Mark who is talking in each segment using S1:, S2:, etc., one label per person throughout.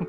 S1: It's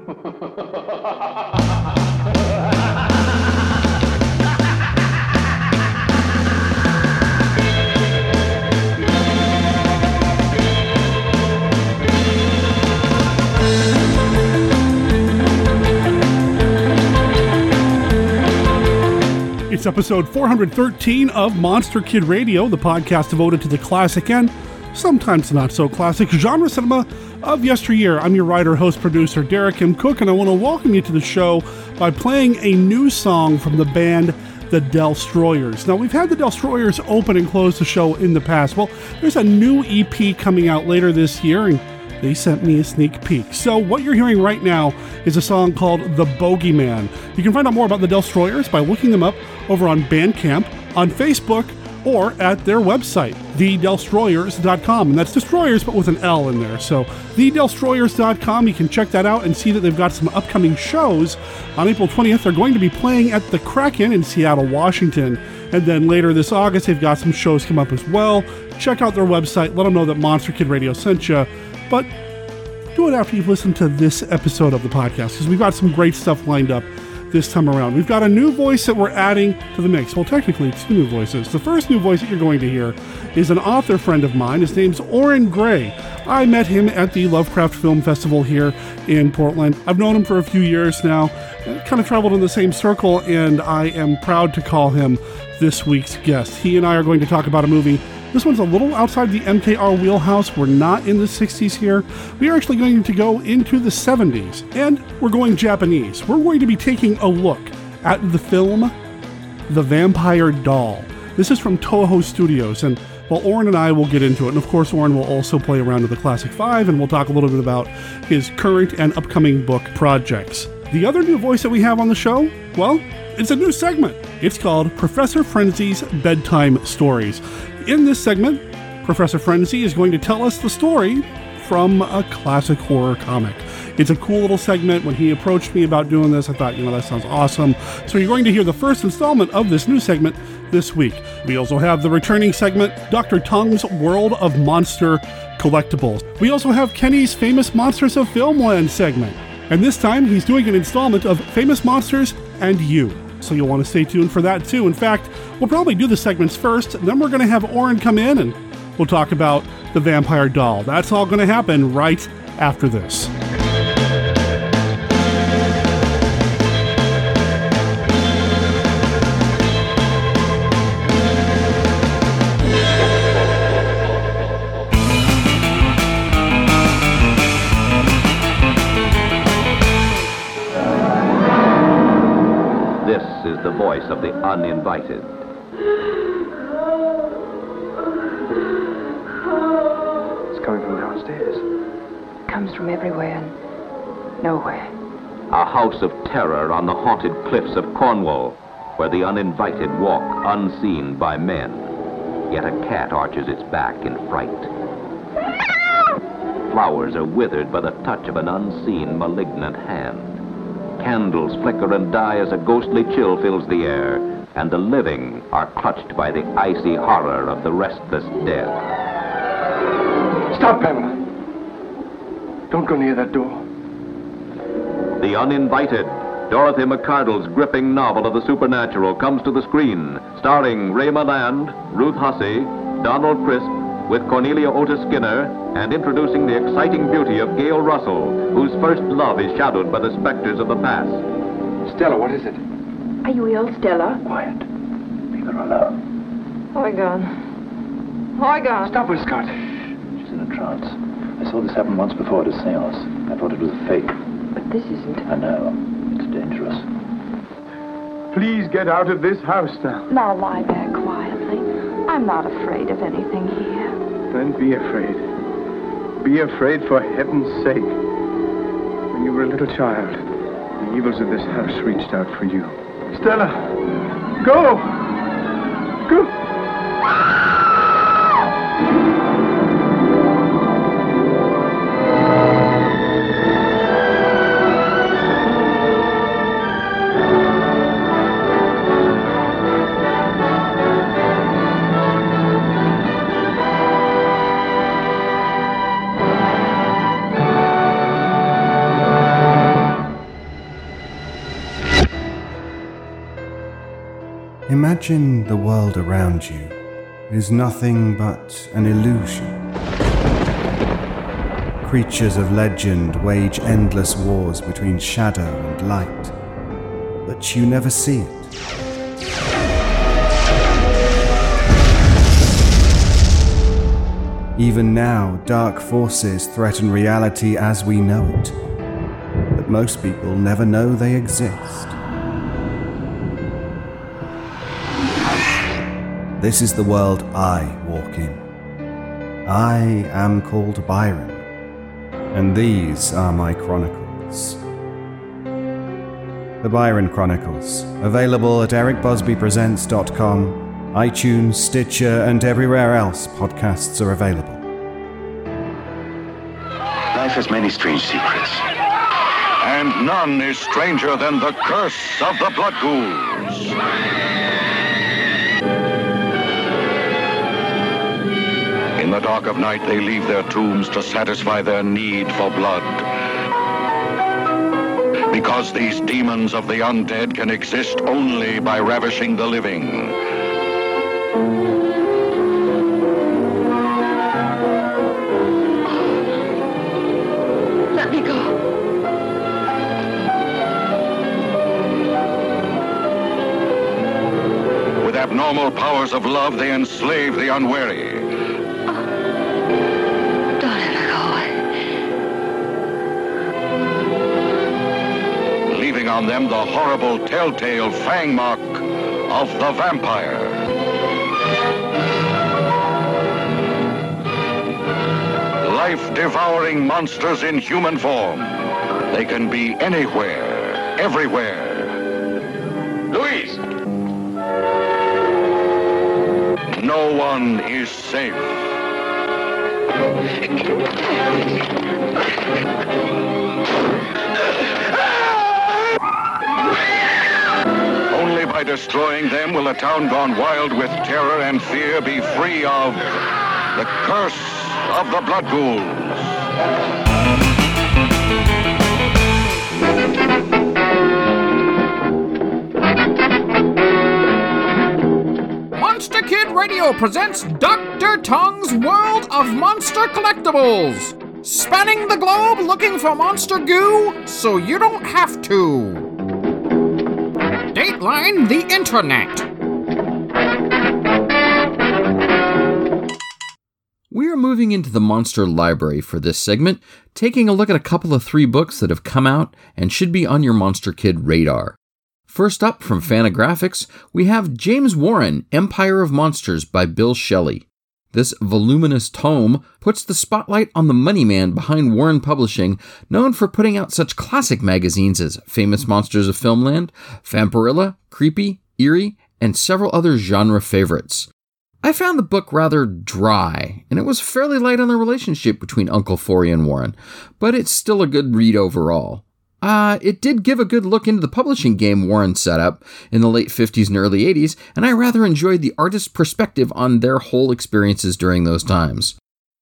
S1: episode 413 of Monster Kid Radio, the podcast devoted to the classic and sometimes not so classic genre cinema of yesteryear. I'm your writer, host, producer, Derek M. Koch, and I want to welcome you to the show by playing a new song from the band the Delstroyers. Now, we've had the Delstroyers open and close the show in the past. Well, there's a new EP coming out later this year, and they sent me a sneak peek. So, what you're hearing right now is a song called The Bogeyman. You can find out more about the Delstroyers by looking them up over on Bandcamp, on Facebook, or at their website, thedelstroyers.com. And that's destroyers, but with an L in there. So, thedelstroyers.com, you can check that out and see that they've got some upcoming shows. On April 20th, they're going to be playing at the Kraken in Seattle, Washington. And then later this August, they've got some shows come up as well. Check out their website, let them know that Monster Kid Radio sent you. But do it after you've listened to this episode of the podcast because we've got some great stuff lined up this time around. We've got a new voice that we're adding to the mix. Well, technically, two new voices. The first new voice that you're going to hear is an author friend of mine. His name's Orrin Grey. I met him at the Lovecraft Film Festival here in Portland. I've known him for a few years now, kind of traveled in the same circle, and I am proud to call him this week's guest. He and I are going to talk about a movie this one's a little outside the MKR wheelhouse. We're not in the 60s here. We are actually going to go into the 70s, and we're going Japanese. We're going to be taking a look at the film The Vampire Doll. This is from Toho Studios, and well, Orrin and I will get into it. And of course, Orrin will also play around with the Classic Five, and we'll talk a little bit about his current and upcoming book projects. The other new voice that we have on the show, well, it's a new segment. It's called Professor Frenzy's Bedtime Stories. In this segment, Professor Frenzy is going to tell us the story from a classic horror comic. It's a cool little segment. When he approached me about doing this, I thought, you know, that sounds awesome. So you're going to hear the first installment of this new segment this week. We also have the returning segment, Dr. Tongue's World of Monster Collectibles. We also have Kenny's Famous Monsters of Filmland segment. And this time, he's doing an installment of Famous Monsters and You so you'll want to stay tuned for that too. In fact, we'll probably do the segments first, then we're going to have Orrin come in and we'll talk about the vampire doll. That's all going to happen right after this.
S2: Voice of the uninvited.
S3: Comes from everywhere and nowhere.
S2: A house of terror on the haunted cliffs of Cornwall, where the uninvited walk unseen by men. Yet a cat arches its back in fright. Flowers are withered by the touch of an unseen, malignant hand. Candles flicker and die as a ghostly chill fills the air, and the living are clutched by the icy horror of the restless dead.
S4: Stop, Pamela. Don't go near that door.
S2: The Uninvited, Dorothy Macardle's gripping novel of the supernatural comes to the screen, starring Ray Milland, Ruth Hussey, Donald Crisp, with Cornelia Otis Skinner and introducing the exciting beauty of Gail Russell, whose first love is shadowed by the specters of the past.
S4: Stella, what is it?
S3: Are you ill, Stella?
S4: Quiet. Leave her alone.
S3: Oregon. Oregon.
S4: Stop her, Scott.
S5: She's in a trance. I saw this happen once before at a seance. I thought it was a fake.
S3: But this isn't.
S5: I know. It's dangerous.
S4: Please get out of this house now.
S3: Now lie there quietly. I'm not afraid of anything here.
S4: Then be afraid. Be afraid for heaven's sake. When you were a little child, the evils of this house reached out for you. Stella, go! Go!
S6: Imagine the world around you is nothing but an illusion. Creatures of legend wage endless wars between shadow and light, but you never see it. Even now, dark forces threaten reality as we know it, but most people never know they exist. This is the world I walk in. I am called Byron, and these are my chronicles. The Byron Chronicles, available at ericbusbypresents.com, iTunes, Stitcher, and everywhere else podcasts are available.
S5: Life has many strange secrets.
S7: And none is stranger than the curse of the Blood Ghouls. Dark of night, they leave their tombs to satisfy their need for blood. Because these demons of the undead can exist only by ravishing the living.
S3: Let me go.
S7: With abnormal powers of love, they enslave the unwary. On them the horrible telltale fang mark of the vampire. Life devouring monsters in human form. They can be anywhere, everywhere. Louise! No one is safe. by destroying them will a town gone wild with terror and fear be free of the curse of the Blood Ghouls.
S8: Monster Kid Radio presents Dr. Tongue's World of Monster Collectibles. Spanning the globe looking for monster goo so you don't have to. The Internet. We are moving into the monster library for this segment, taking a look at a couple of three books that have come out and should be on your Monster Kid radar. First up from Fantagraphics, we have James Warren, Empire of Monsters by Bill Schelly. This voluminous tome puts the spotlight on the money man behind Warren Publishing, known for putting out such classic magazines as Famous Monsters of Filmland, Vampirella, Creepy, Eerie, and several other genre favorites. I found the book rather dry, and it was fairly light on the relationship between Uncle Forry and Warren, but it's still a good read overall. Uh, it did give a good look into the publishing game Warren set up in the late 50s and early 80s, and I rather enjoyed the artist's perspective on their whole experiences during those times.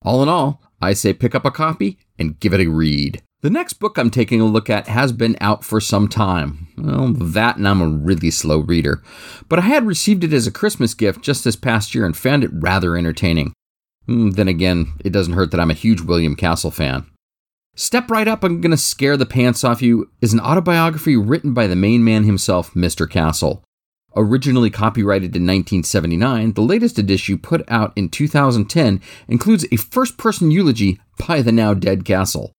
S8: All in all, I say pick up a copy and give it a read. The next book I'm taking a look at has been out for some time. Well, that and I'm a really slow reader. But I had received it as a Christmas gift just this past year and found it rather entertaining. Hmm, Then again, it doesn't hurt that I'm a huge William Castle fan. Step Right Up, I'm Gonna Scare the Pants Off You is an autobiography written by the main man himself, Mr. Castle. Originally copyrighted in 1979, the latest edition put out in 2010 includes a first person eulogy by the now dead Castle.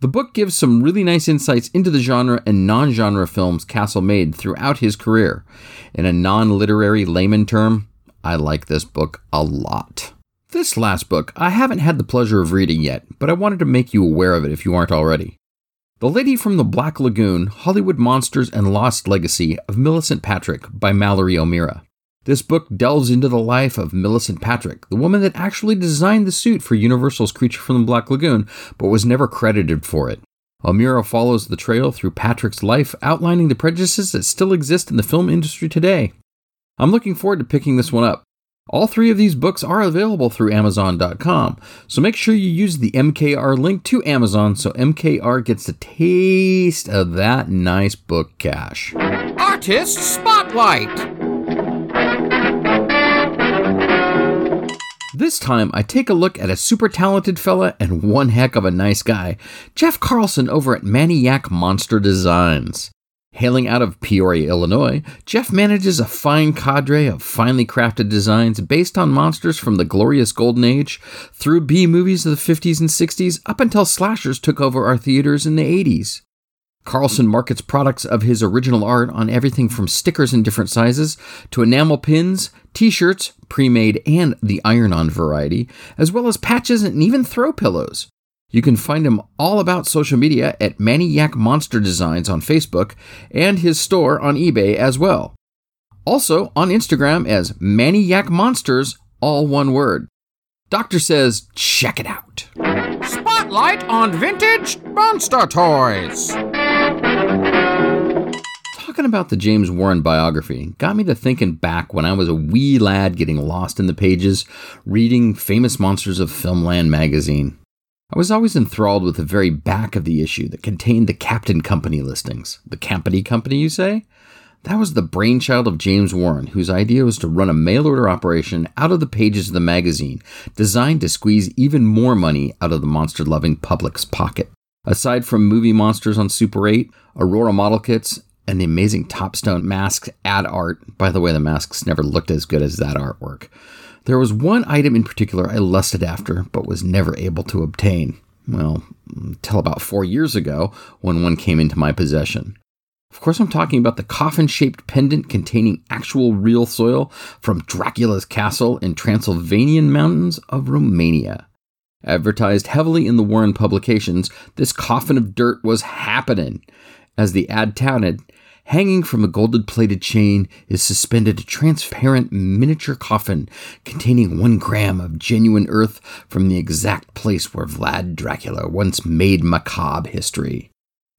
S8: The book gives some really nice insights into the genre and non genre films Castle made throughout his career. In a non literary layman term, I like this book a lot. This last book I haven't had the pleasure of reading yet, but I wanted to make you aware of it if you aren't already. The Lady from the Black Lagoon Hollywood Monsters and Lost Legacy of Millicent Patrick by Mallory O'Meara. This book delves into the life of Millicent Patrick, the woman that actually designed the suit for Universal's Creature from the Black Lagoon, but was never credited for it. O'Meara follows the trail through Patrick's life, outlining the prejudices that still exist in the film industry today. I'm looking forward to picking this one up. All three of these books are available through Amazon.com, so make sure you use the MKR link to Amazon so MKR gets a taste of that nice book cash. Artist Spotlight! This time, I take a look at a super talented fella and one heck of a nice guy, Jeff Carlson over at Maniac Monster Designs. Hailing out of Peoria, Illinois, Jeff manages a fine cadre of finely crafted designs based on monsters from the glorious Golden Age, through B movies of the 50s and 60s, up until slashers took over our theaters in the 80s. Carlson markets products of his original art on everything from stickers in different sizes to enamel pins, t shirts, pre made and the iron on variety, as well as patches and even throw pillows. You can find him all about social media at Maniac Monster Designs on Facebook and his store on eBay as well. Also on Instagram as Maniac Monsters, all one word. Doctor says, check it out. Spotlight on vintage monster toys. Talking about the James Warren biography got me to thinking back when I was a wee lad getting lost in the pages, reading Famous Monsters of Filmland magazine. I was always enthralled with the very back of the issue that contained the Captain Company listings. The Company Company, you say? That was the brainchild of James Warren, whose idea was to run a mail order operation out of the pages of the magazine, designed to squeeze even more money out of the monster loving public's pocket. Aside from movie monsters on Super 8, Aurora model kits, and the amazing Topstone masks ad art, by the way, the masks never looked as good as that artwork. There was one item in particular I lusted after, but was never able to obtain. Well, until about four years ago, when one came into my possession. Of course, I'm talking about the coffin shaped pendant containing actual real soil from Dracula's castle in Transylvanian mountains of Romania. Advertised heavily in the Warren publications, this coffin of dirt was happening. As the ad touted, Hanging from a gold plated chain is suspended a transparent miniature coffin containing one gram of genuine earth from the exact place where Vlad Dracula once made macabre history.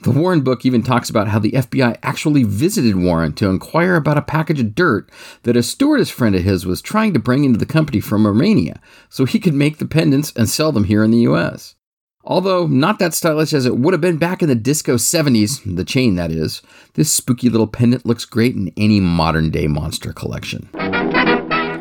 S8: The Warren book even talks about how the FBI actually visited Warren to inquire about a package of dirt that a stewardess friend of his was trying to bring into the company from Romania so he could make the pendants and sell them here in the US. Although not that stylish as it would have been back in the disco 70s, the chain that is, this spooky little pendant looks great in any modern day monster collection.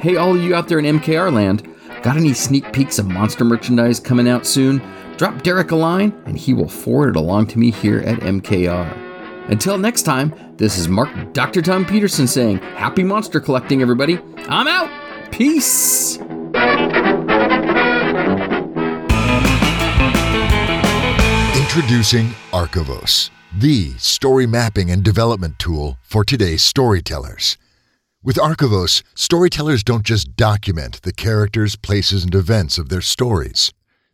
S8: Hey, all you out there in MKR land, got any sneak peeks of monster merchandise coming out soon? Drop Derek a line and he will forward it along to me here at MKR. Until next time, this is Mark Dr. Tom Peterson saying, Happy monster collecting, everybody. I'm out. Peace.
S9: Introducing Archivos, the story mapping and development tool for today's storytellers. With Archivos, storytellers don't just document the characters, places, and events of their stories.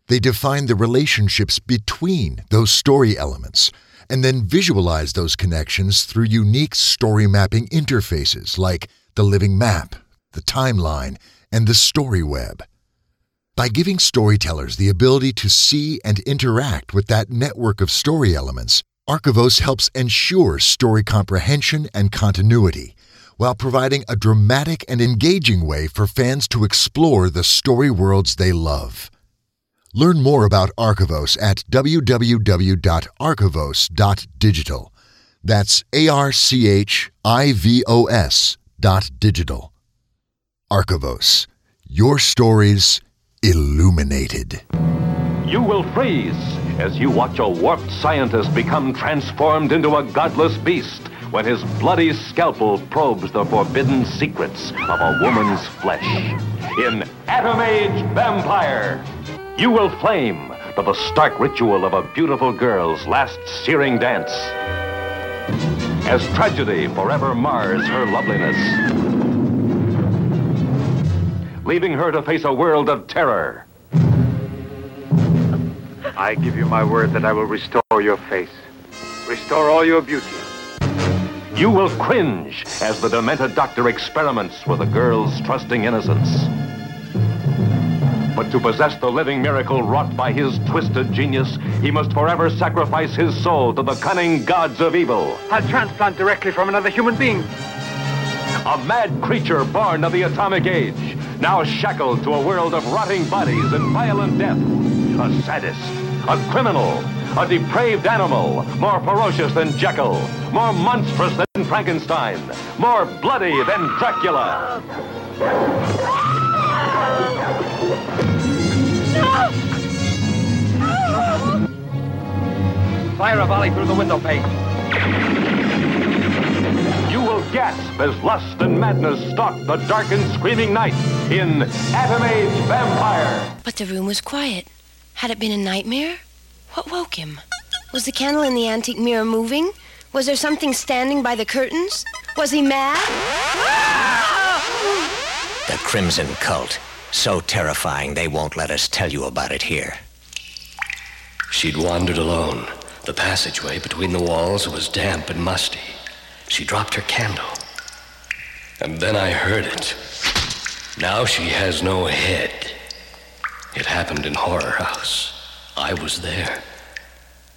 S9: They define the relationships between those story elements and then visualize those connections through unique story mapping interfaces like the living map, the timeline, and the story web. By giving storytellers the ability to see and interact with that network of story elements, Archivos helps ensure story comprehension and continuity, while providing a dramatic and engaging way for fans to explore the story worlds they love. Learn more about Archivos at www.archivos.digital. That's A R C H I V O S dot digital. Archivos. Your stories illuminated.
S10: You will freeze as you watch a warped scientist become transformed into a godless beast when his bloody scalpel probes the forbidden secrets of a woman's flesh. In Atom Age Vampire, you will flame to the stark ritual of a beautiful girl's last searing dance. As tragedy forever mars her loveliness leaving her to face a world of terror.
S4: I give you my word that I will restore your face, restore all your beauty.
S10: You will cringe as the demented doctor experiments with a girl's trusting innocence. But to possess the living miracle wrought by his twisted genius, he must forever sacrifice his soul to the cunning gods of evil.
S4: I'll transplant directly from another human being.
S10: A mad creature born of the atomic age, now shackled to a world of rotting bodies and violent death. A sadist, a criminal, a depraved animal, more ferocious than Jekyll, more monstrous than Frankenstein, more bloody than Dracula.
S11: Fire a volley through the window pane.
S7: You will gasp as lust and madness stalk the dark and screaming night in Atom Age Vampire.
S12: But the room was quiet. Had it been a nightmare? What woke him? Was the candle in the antique mirror moving? Was there something standing by the curtains? Was he mad?
S2: The Crimson Cult. So terrifying they won't let us tell you about it here.
S13: She'd wandered alone. The passageway between the walls was damp and musty. She dropped her candle. And then I heard it. Now she has no head. It happened in Horror House. I was there.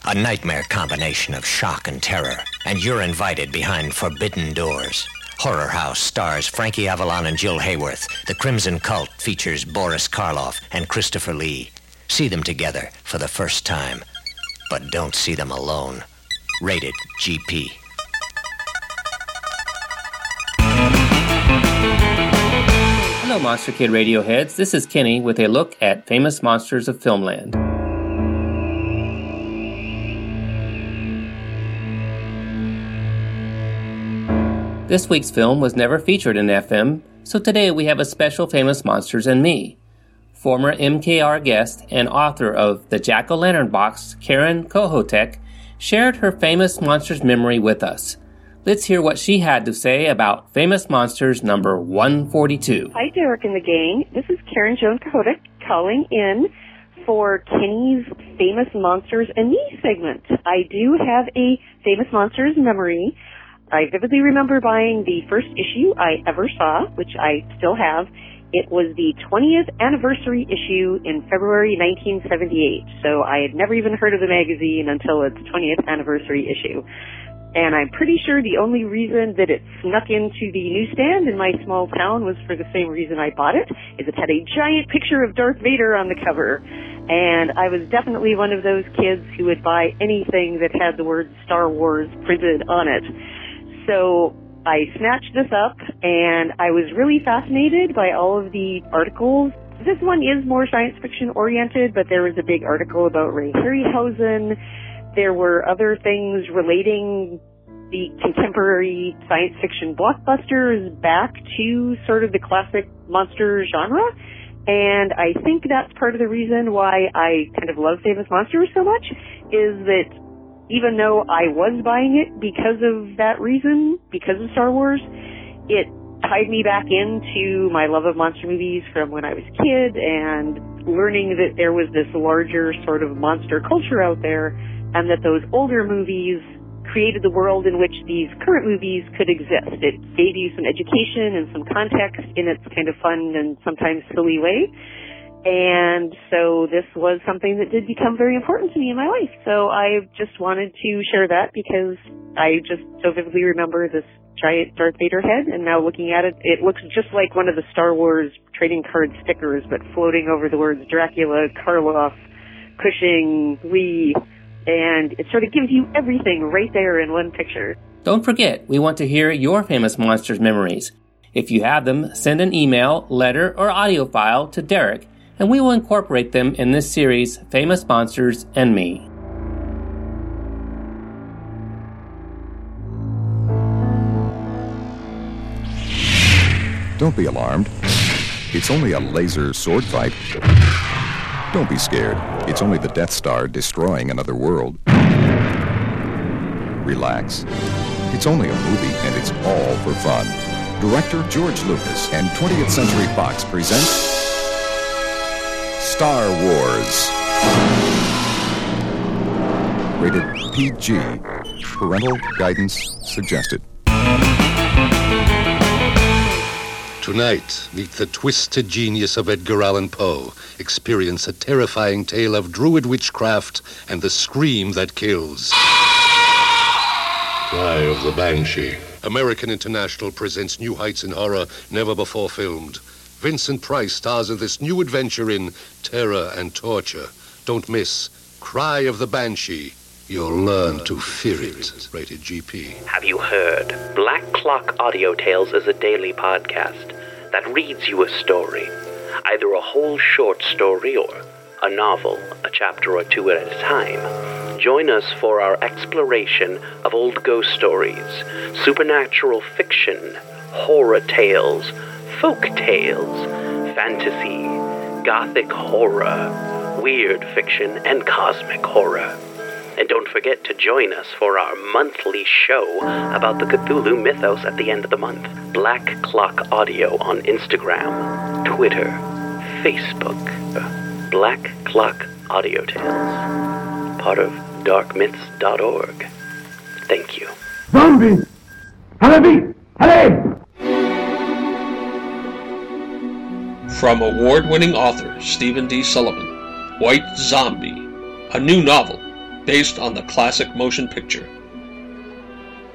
S2: A nightmare combination of shock and terror, and you're invited behind forbidden doors. Horror House stars Frankie Avalon and Jill Haworth. The Crimson Cult features Boris Karloff and Christopher Lee. See them together for the first time, but don't see them alone. Rated GP.
S14: Hello, Monster Kid Radio heads. This is Kenny with a look at famous monsters of Filmland. This week's film was never featured in FM, so today we have a special Famous Monsters and Me. Former MKR guest and author of The Jack O' Lantern Box, Karen Kohoutek, shared her famous monsters memory with us. Let's hear what she had to say about Famous Monsters number 142.
S15: Hi, Derek and the gang. This is Karen Joan Kohoutek calling in for Kenny's Famous Monsters and Me segment. I do have a Famous Monsters memory. I vividly remember buying the first issue I ever saw, which I still have. It was the 20th anniversary issue in February 1978. So I had never even heard of the magazine until its 20th anniversary issue. And I'm pretty sure the only reason that it snuck into the newsstand in my small town was for the same reason I bought it, is it had a giant picture of Darth Vader on the cover. And I was definitely one of those kids who would buy anything that had the word Star Wars printed on it. So I snatched this up and I was really fascinated by all of the articles. This one is more science fiction oriented, but there was a big article about Ray Harryhausen. There were other things relating the contemporary science fiction blockbusters back to sort of the classic monster genre. And I think that's part of the reason why I kind of love Famous Monsters so much is that even though I was buying it because of that reason, because of Star Wars, it tied me back into my love of monster movies from when I was a kid and learning that there was this larger sort of monster culture out there and that those older movies created the world in which these current movies could exist. It gave you some education and some context in its kind of fun and sometimes silly way. And so this was something that did become very important to me in my life. So I just wanted to share that because I just so vividly remember this giant Darth Vader head and now looking at it, it looks just like one of the Star Wars trading card stickers, but floating over the words Dracula, Karloff, Cushing, Lee, and it sort of gives you everything right there in one picture.
S14: Don't forget, we want to hear your famous monsters memories. If you have them, send an email, letter, or audio file to Derek and we will incorporate them in this series, Famous Monsters and Me.
S16: Don't be alarmed. It's only a laser sword fight. Don't be scared. It's only the Death Star destroying another world. Relax. It's only a movie, and it's all for fun. Director George Lucas and 20th Century Fox present Star Wars. Rated PG. Parental guidance suggested.
S17: Tonight, meet the twisted genius of Edgar Allan Poe. Experience a terrifying tale of druid witchcraft and the scream that kills. Cry of the Banshee. American International presents new heights in horror never before filmed. Vincent Price stars in this new adventure in terror and torture. Don't miss Cry of the Banshee. You'll learn to fear it. Rated GP.
S18: Have you heard? Black Clock Audio Tales is a daily podcast that reads you a story. either a whole short story or a novel, a chapter or two at a time, join us for our exploration of old ghost stories, supernatural fiction, horror tales, folk tales, fantasy, gothic horror, weird fiction, and cosmic horror. And don't forget to join us for our monthly show about the Cthulhu mythos at the end of the month. Black Clock Audio on Instagram, Twitter, Facebook. Black Clock Audio Tales. Part of darkmyths.org. Thank you.
S19: Zombie! Halabi! Halab!
S20: From award winning author Stephen D. Sullivan White Zombie, a new novel based on the classic motion picture.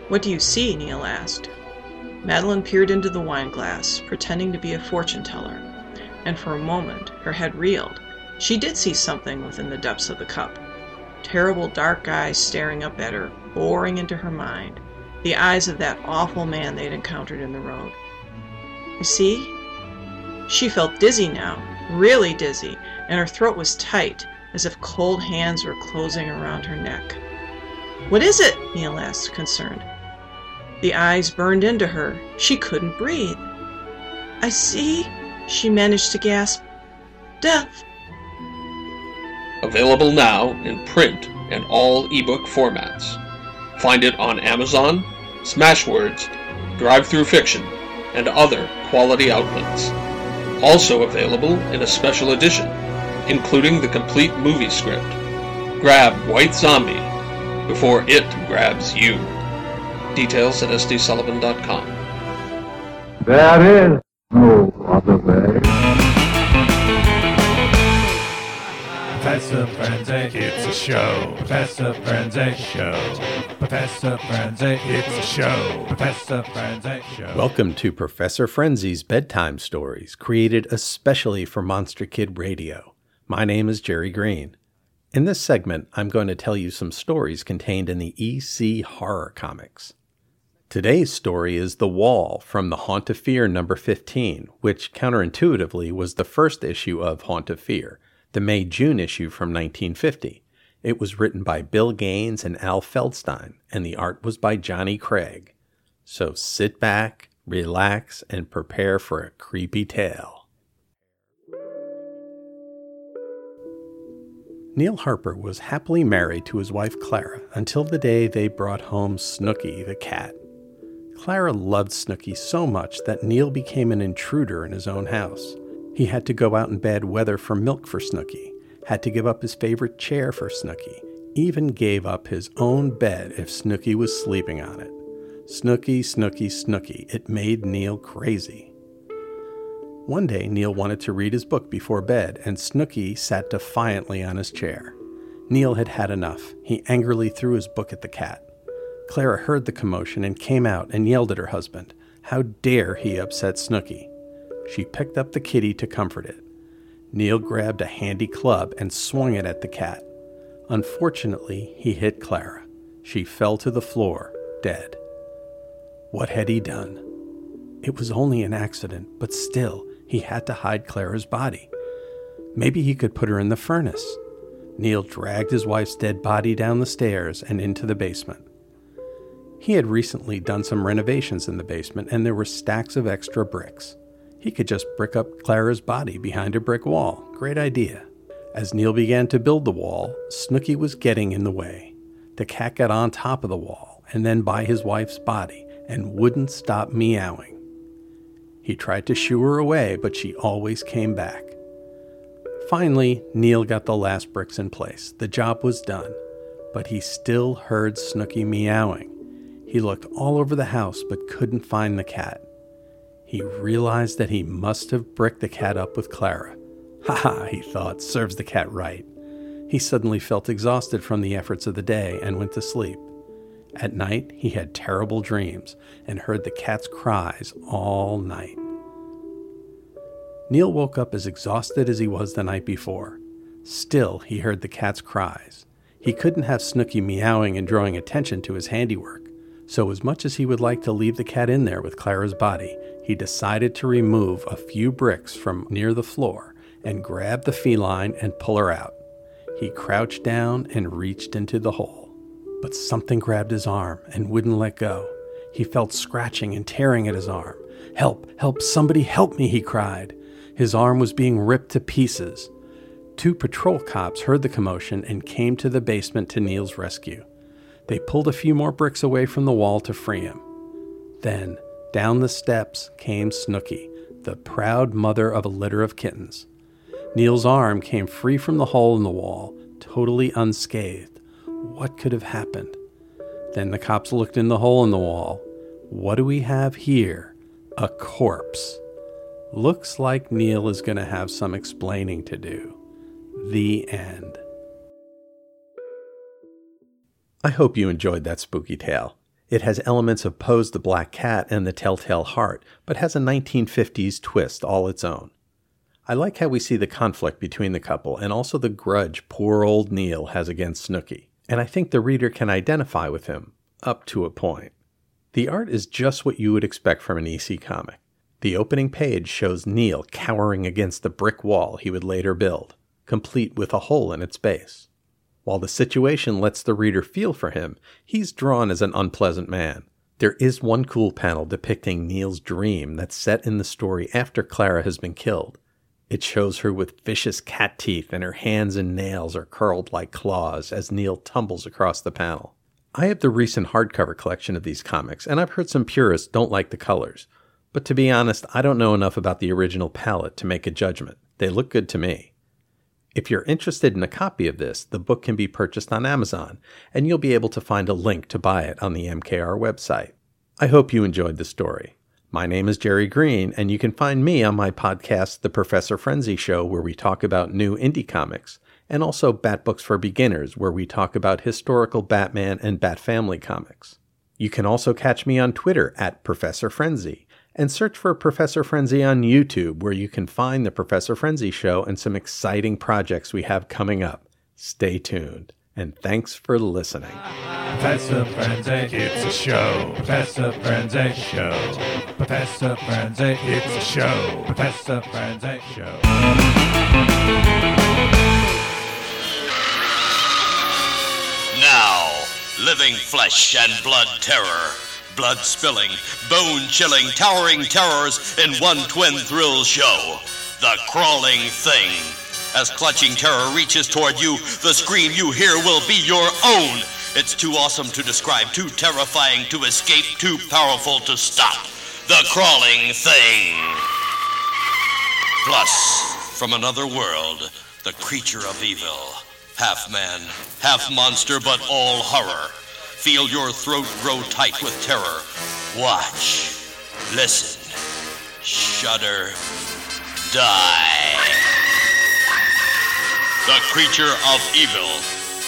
S21: What do you see? Neil asked. Madeline peered into the wine glass, pretending to be a fortune teller, and for a moment her head reeled. She did see something within the depths of the cup. Terrible dark eyes staring up at her, boring into her mind. The eyes of that awful man they'd encountered in the road. You see? She felt dizzy now, really dizzy, and her throat was tight, as if cold hands were closing around her neck. What is it? Neil asked, concerned. The eyes burned into her. She couldn't breathe. I see, she managed to gasp. Death.
S20: Available now in print and all ebook formats. Find it on Amazon, Smashwords, DriveThruFiction, and other quality outlets. Also available in a special edition, including the complete movie script. Grab White Zombie before it grabs you. Details at sdsullivan.com.
S19: There is no other way.
S22: Professor Frenzy, it's a show. Professor Frenzy, show. Professor Frenzy, it's a show. Professor Frenzy, show.
S23: Welcome to Professor Frenzy's Bedtime Stories, created especially for Monster Kid Radio. My name is Jerry Green. In this segment, I'm going to tell you some stories contained in the EC Horror Comics. Today's story is The Wall from the Haunt of Fear number 15, which counterintuitively was the first issue of Haunt of Fear, the May June issue from 1950. It was written by Bill Gaines and Al Feldstein, and the art was by Johnny Craig. So sit back, relax, and prepare for a creepy tale. Neil Harper was happily married to his wife Clara until the day they brought home Snooky the cat. Clara loved Snooky so much that Neil became an intruder in his own house. He had to go out in bad weather for milk for Snooky, had to give up his favorite chair for Snooky, even gave up his own bed if Snooky was sleeping on it. Snooky, Snooky, Snooky. It made Neil crazy. One day, Neil wanted to read his book before bed, and Snooky sat defiantly on his chair. Neil had had enough. He angrily threw his book at the cat. Clara heard the commotion and came out and yelled at her husband. How dare he upset Snooky? She picked up the kitty to comfort it. Neil grabbed a handy club and swung it at the cat. Unfortunately, he hit Clara. She fell to the floor, dead. What had he done? It was only an accident, but still, he had to hide Clara's body. Maybe he could put her in the furnace. Neil dragged his wife's dead body down the stairs and into the basement. He had recently done some renovations in the basement, and there were stacks of extra bricks. He could just brick up Clara's body behind a brick wall. Great idea. As Neil began to build the wall, Snooky was getting in the way. The cat got on top of the wall and then by his wife's body and wouldn't stop meowing. He tried to shoo her away, but she always came back. Finally, Neil got the last bricks in place. The job was done, but he still heard Snooky meowing. He looked all over the house but couldn't find the cat. He realized that he must have bricked the cat up with Clara. Ha ha, he thought, serves the cat right. He suddenly felt exhausted from the efforts of the day and went to sleep. At night, he had terrible dreams and heard the cat's cries all night. Neil woke up as exhausted as he was the night before. Still, he heard the cat's cries. He couldn't have Snooky meowing and drawing attention to his handiwork, so as much as he would like to leave the cat in there with Clara's body, he decided to remove a few bricks from near the floor and grab the feline and pull her out. He crouched down and reached into the hole. But something grabbed his arm and wouldn't let go. He felt scratching and tearing at his arm. Help, help, somebody help me, he cried. His arm was being ripped to pieces. Two patrol cops heard the commotion and came to the basement to Neil's rescue. They pulled a few more bricks away from the wall to free him. Then, down the steps came Snooky, the proud mother of a litter of kittens. Neil's arm came free from the hole in the wall, totally unscathed. What could have happened? Then the cops looked in the hole in the wall. What do we have here? A corpse. Looks like Neil is going to have some explaining to do. The end. I hope you enjoyed that spooky tale. It has elements of Poe's The Black Cat and The Telltale Heart, but has a 1950s twist all its own. I like how we see the conflict between the couple and also the grudge poor old Neil has against Snooky, and I think the reader can identify with him, up to a point. The art is just what you would expect from an EC comic. The opening page shows Neil cowering against the brick wall he would later build, complete with a hole in its base. While the situation lets the reader feel for him, he's drawn as an unpleasant man. There is one cool panel depicting Neil's dream that's set in the story after Clara has been killed. It shows her with vicious cat teeth and her hands and nails are curled like claws as Neil tumbles across the panel. I have the recent hardcover collection of these comics, and I've heard some purists don't like the colors. But to be honest, I don't know enough about the original palette to make a judgment. They look good to me. If you're interested in a copy of this, the book can be purchased on Amazon, and you'll be able to find a link to buy it on the MKR website. I hope you enjoyed the story. My name is Jerry Green, and you can find me on my podcast, The Professor Frenzy Show, where we talk about new indie comics, and also Bat Books for Beginners, where we talk about historical Batman and Bat Family comics. You can also catch me on Twitter at Professor Frenzy, and search for Professor Frenzy on YouTube, where you can find the Professor Frenzy Show and some exciting projects we have coming up. Stay tuned, and thanks for listening.
S22: Professor Frenzy, it's a show. Professor Frenzy show. Professor Frenzy, it's a show. Professor Frenzy show.
S24: Now, living flesh and blood terror blood spilling, bone chilling, towering terrors in one twin thrill show The Crawling Thing. As clutching terror reaches toward you, the scream you hear will be your own. It's too awesome to describe, too terrifying to escape, too powerful to stop. The Crawling Thing. Plus, from another world, the creature of evil. Half man, half monster, but all horror. Feel your throat grow tight with terror. Watch, listen, shudder, die. The creature of evil.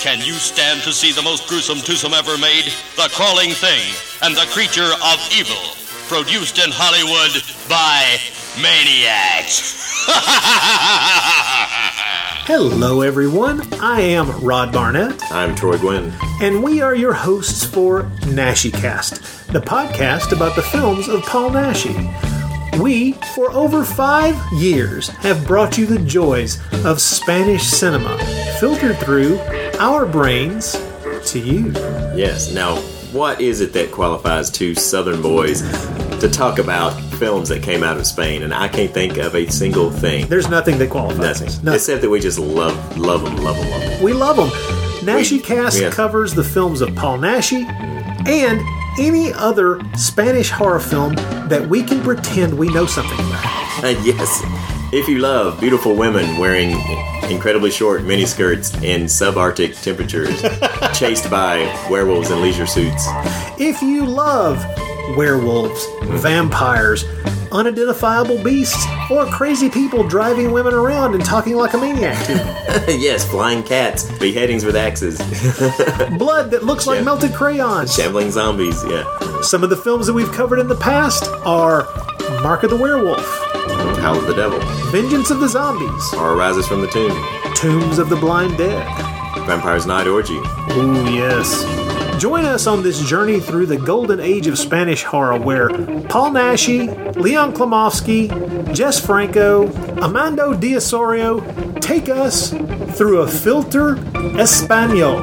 S24: Can you stand to see the most gruesome twosome ever made? The Crawling Thing and the Creature of Evil. Produced in Hollywood by Maniacs.
S25: Hello, everyone. I am Rod Barnett.
S26: I'm Troy Gwynn.
S25: And we are your hosts for NaschyCast, the podcast about the films of Paul Naschy. We, for over five years, have brought you the joys of Spanish cinema, filtered through our brains to you.
S26: Yes. Now, what is it that qualifies two Southern boys to talk about films that came out of Spain? And I can't think of a single thing.
S25: There's nothing that qualifies
S26: Nothing.
S25: Nothing.
S26: Except that we just love, love them, love them, love them.
S25: We love them. Naschy Cast
S26: yes.
S25: covers the films of Paul Naschy and any other Spanish horror film that we can pretend we know something about.
S26: Yes. If you love beautiful women wearing incredibly short miniskirts in subarctic temperatures, chased by werewolves in leisure suits.
S25: If you love werewolves, vampires, unidentifiable beasts, or crazy people driving women around and talking like a maniac to them.
S26: yes, flying cats, beheadings with axes,
S25: Blood that looks like melted crayons.
S26: shambling zombies, yeah.
S25: Some of the films that we've covered in the past are Mark of the Werewolf,
S26: Howl of the Devil,
S25: Vengeance of the Zombies,
S26: Horror Rises from the Tomb,
S25: Tombs of the Blind Dead.
S26: Vampire's Night Orgy,
S25: Ooh, yes. Join us on this journey through the golden age of Spanish horror where Paul Naschy, Leon Klimovsky, Jess Franco, Amando de Ossorio take us through a filter Espanol.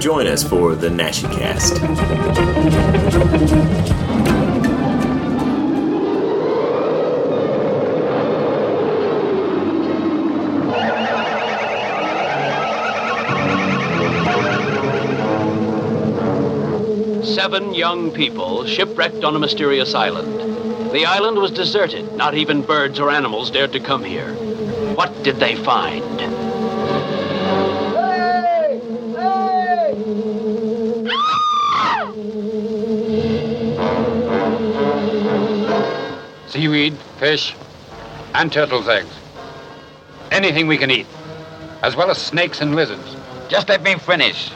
S26: Join us for the Naschy Cast.
S27: Seven young people shipwrecked on a mysterious island. The island was deserted. Not even birds or animals dared to come here. What did they find?
S11: Seaweed, fish, and turtles' eggs. Anything we can eat, as well as snakes and lizards.
S28: Just let me finish.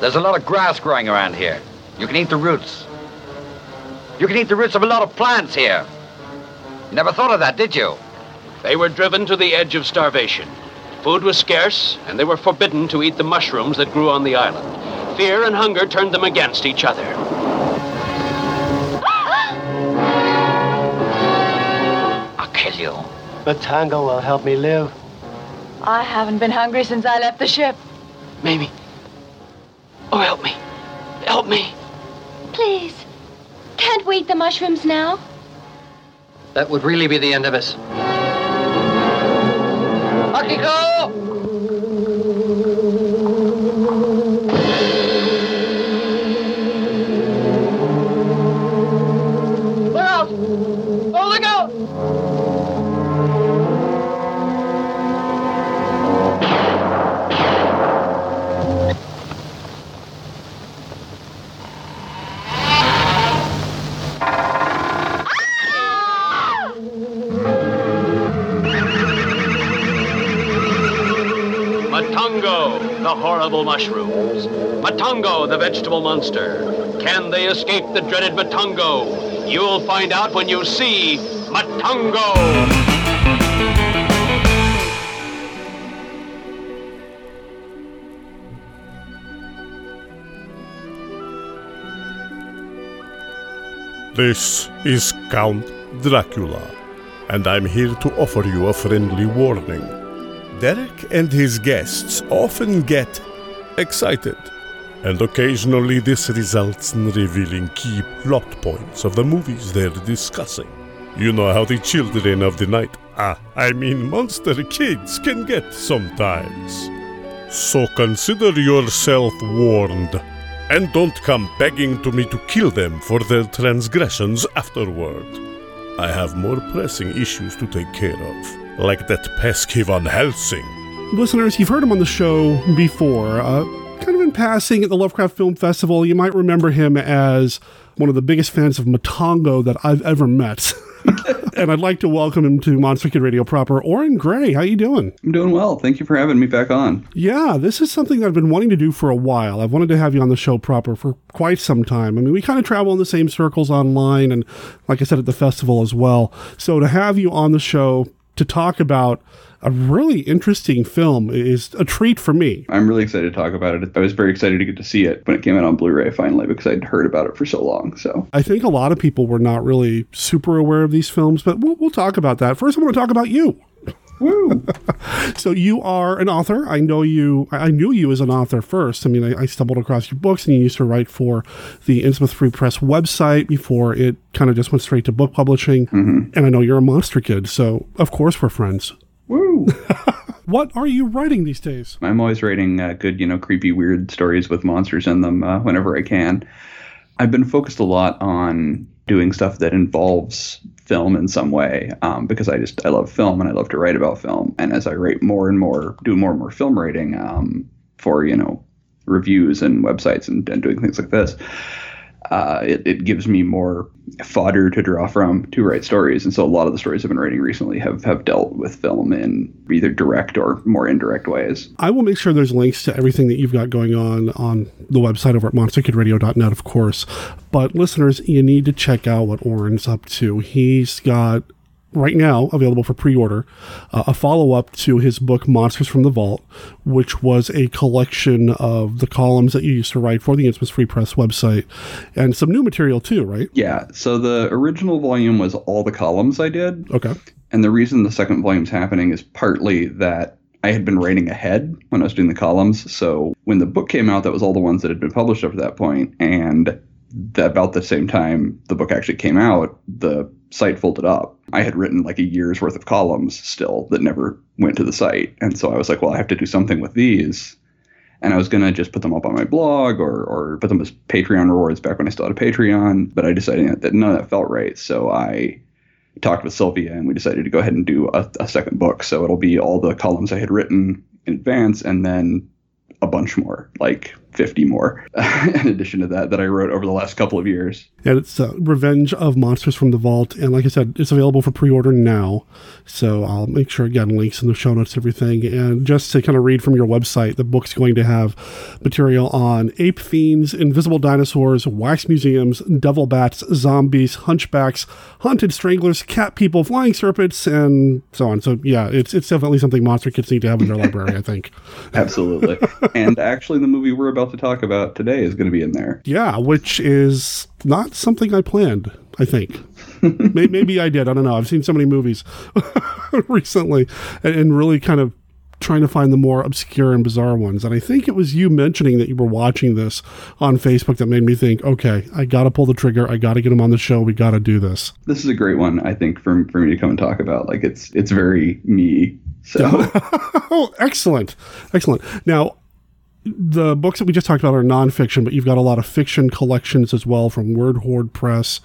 S28: There's a lot of grass growing around here. You can eat the roots. You can eat the roots of a lot of plants here. You never thought of that, did you?
S27: They were driven to the edge of starvation. Food was scarce, and they were forbidden to eat the mushrooms that grew on the island. Fear and hunger turned them against each other.
S28: I'll kill you.
S29: Matango will help me live.
S30: I haven't been hungry since I left the ship.
S27: Mamie. Oh, help me. Help me.
S12: Please. Can't we eat the mushrooms now?
S11: That would really be the end of us.
S28: Akiko!
S27: The horrible mushrooms. Matango, the vegetable monster. Can they escape the dreaded Matango? You'll find out when you see Matango.
S31: This is Count Dracula, and I'm here to offer you a friendly warning. Derek and his guests often get excited, and occasionally this results in revealing key plot points of the movies they're discussing. You know how the children of the night, ah, I mean monster kids, can get sometimes. So consider yourself warned, and don't come begging to me to kill them for their transgressions afterward. I have more pressing issues to take care of, like that pesky Van Helsing.
S1: Listeners, you've heard him on the show before. Uh, kind of in passing at the Lovecraft Film Festival, you might remember him as one of the biggest fans of Matango that I've ever met. and I'd like to welcome him to Monster Kid Radio proper. Orrin Grey, how you doing?
S32: I'm doing well. Thank you for having me back on.
S1: Yeah, this is something that I've been wanting to do for a while. I've wanted to have you on the show proper for quite some time. I mean, we kind of travel in the same circles online and, like I said, at the festival as well. So to have you on the show to talk about a really interesting film is a treat for me.
S32: I'm really excited to talk about it. I was very excited to get to see it when it came out on Blu-ray finally because I'd heard about it for so long. So
S1: I think a lot of people were not really super aware of these films, but we'll, we'll talk about that. First, I want to talk about you.
S32: Woo!
S1: so you are an author. I know you. I knew you as an author first. I mean, I, I stumbled across your books, and you used to write for the Innsmouth Free Press website before it kind of just went straight to book publishing.
S32: Mm-hmm.
S1: And I know you're a monster kid, so of course we're friends.
S32: Woo!
S1: what are you writing these days?
S32: I'm always writing uh, good, you know, creepy, weird stories with monsters in them uh, whenever I can. I've been focused a lot on doing stuff that involves film in some way um, because I just I love film and I love to write about film. And as I write more and more, do more and more film writing um, for you know reviews and websites and, and doing things like this, uh, it, it gives me more fodder to draw from to write stories. And so a lot of the stories I've been writing recently have, have dealt with film in either direct or more indirect ways.
S1: I will make sure there's links to everything that you've got going on on the website over at monsterkidradio.net, of course. But listeners, you need to check out what Orrin's up to. He's got right now available for pre-order uh, a follow-up to his book monsters from the vault which was a collection of the columns that you used to write for the Innsmouth free press website and some new material too right
S32: Yeah. So the original volume was all the columns I did.
S1: Okay.
S32: And the reason the second volume's happening is partly that I had been writing ahead when I was doing the columns. So when the book came out, that was all the ones that had been published up to that point. And the, about the same time the book actually came out, the site folded up. I had written like a year's worth of columns still that never went to the site. And so I was like, well, I have to do something with these. And I was going to just put them up on my blog or, or put them as Patreon rewards back when I still had a Patreon. But I decided that none of that felt right. So I talked with Sylvia and we decided to go ahead and do a, a second book. So it'll be all the columns I had written in advance and then a bunch more, like 50 more, in addition to that, that I wrote over the last couple of years.
S1: and it's uh, Revenge of Monsters from the Vault. And like I said, it's available for pre order now. So I'll make sure, again, links in the show notes, everything. And just to kind of read from your website, the book's going to have material on ape fiends, invisible dinosaurs, wax museums, devil bats, zombies, hunchbacks, haunted stranglers, cat people, flying serpents, and so on. So yeah, it's, it's definitely something monster kids need to have in their library, I think.
S32: Absolutely. and actually, the movie we're about to talk about today is going to be in there.
S1: Yeah, which is not something I planned, I think. May- Maybe I did. I don't know. I've seen so many movies recently and, and really kind of trying to find the more obscure and bizarre ones. And I think it was you mentioning that you were watching this on Facebook that made me think, okay, I got to pull the trigger. I got to get him on the show. We got to do this.
S32: This is a great one, I think, for, for me to come and talk about. Like, it's it's very me. So,
S1: oh, excellent. Excellent. Now, the books that we just talked about are nonfiction, but you've got a lot of fiction collections as well from Word Horde Press.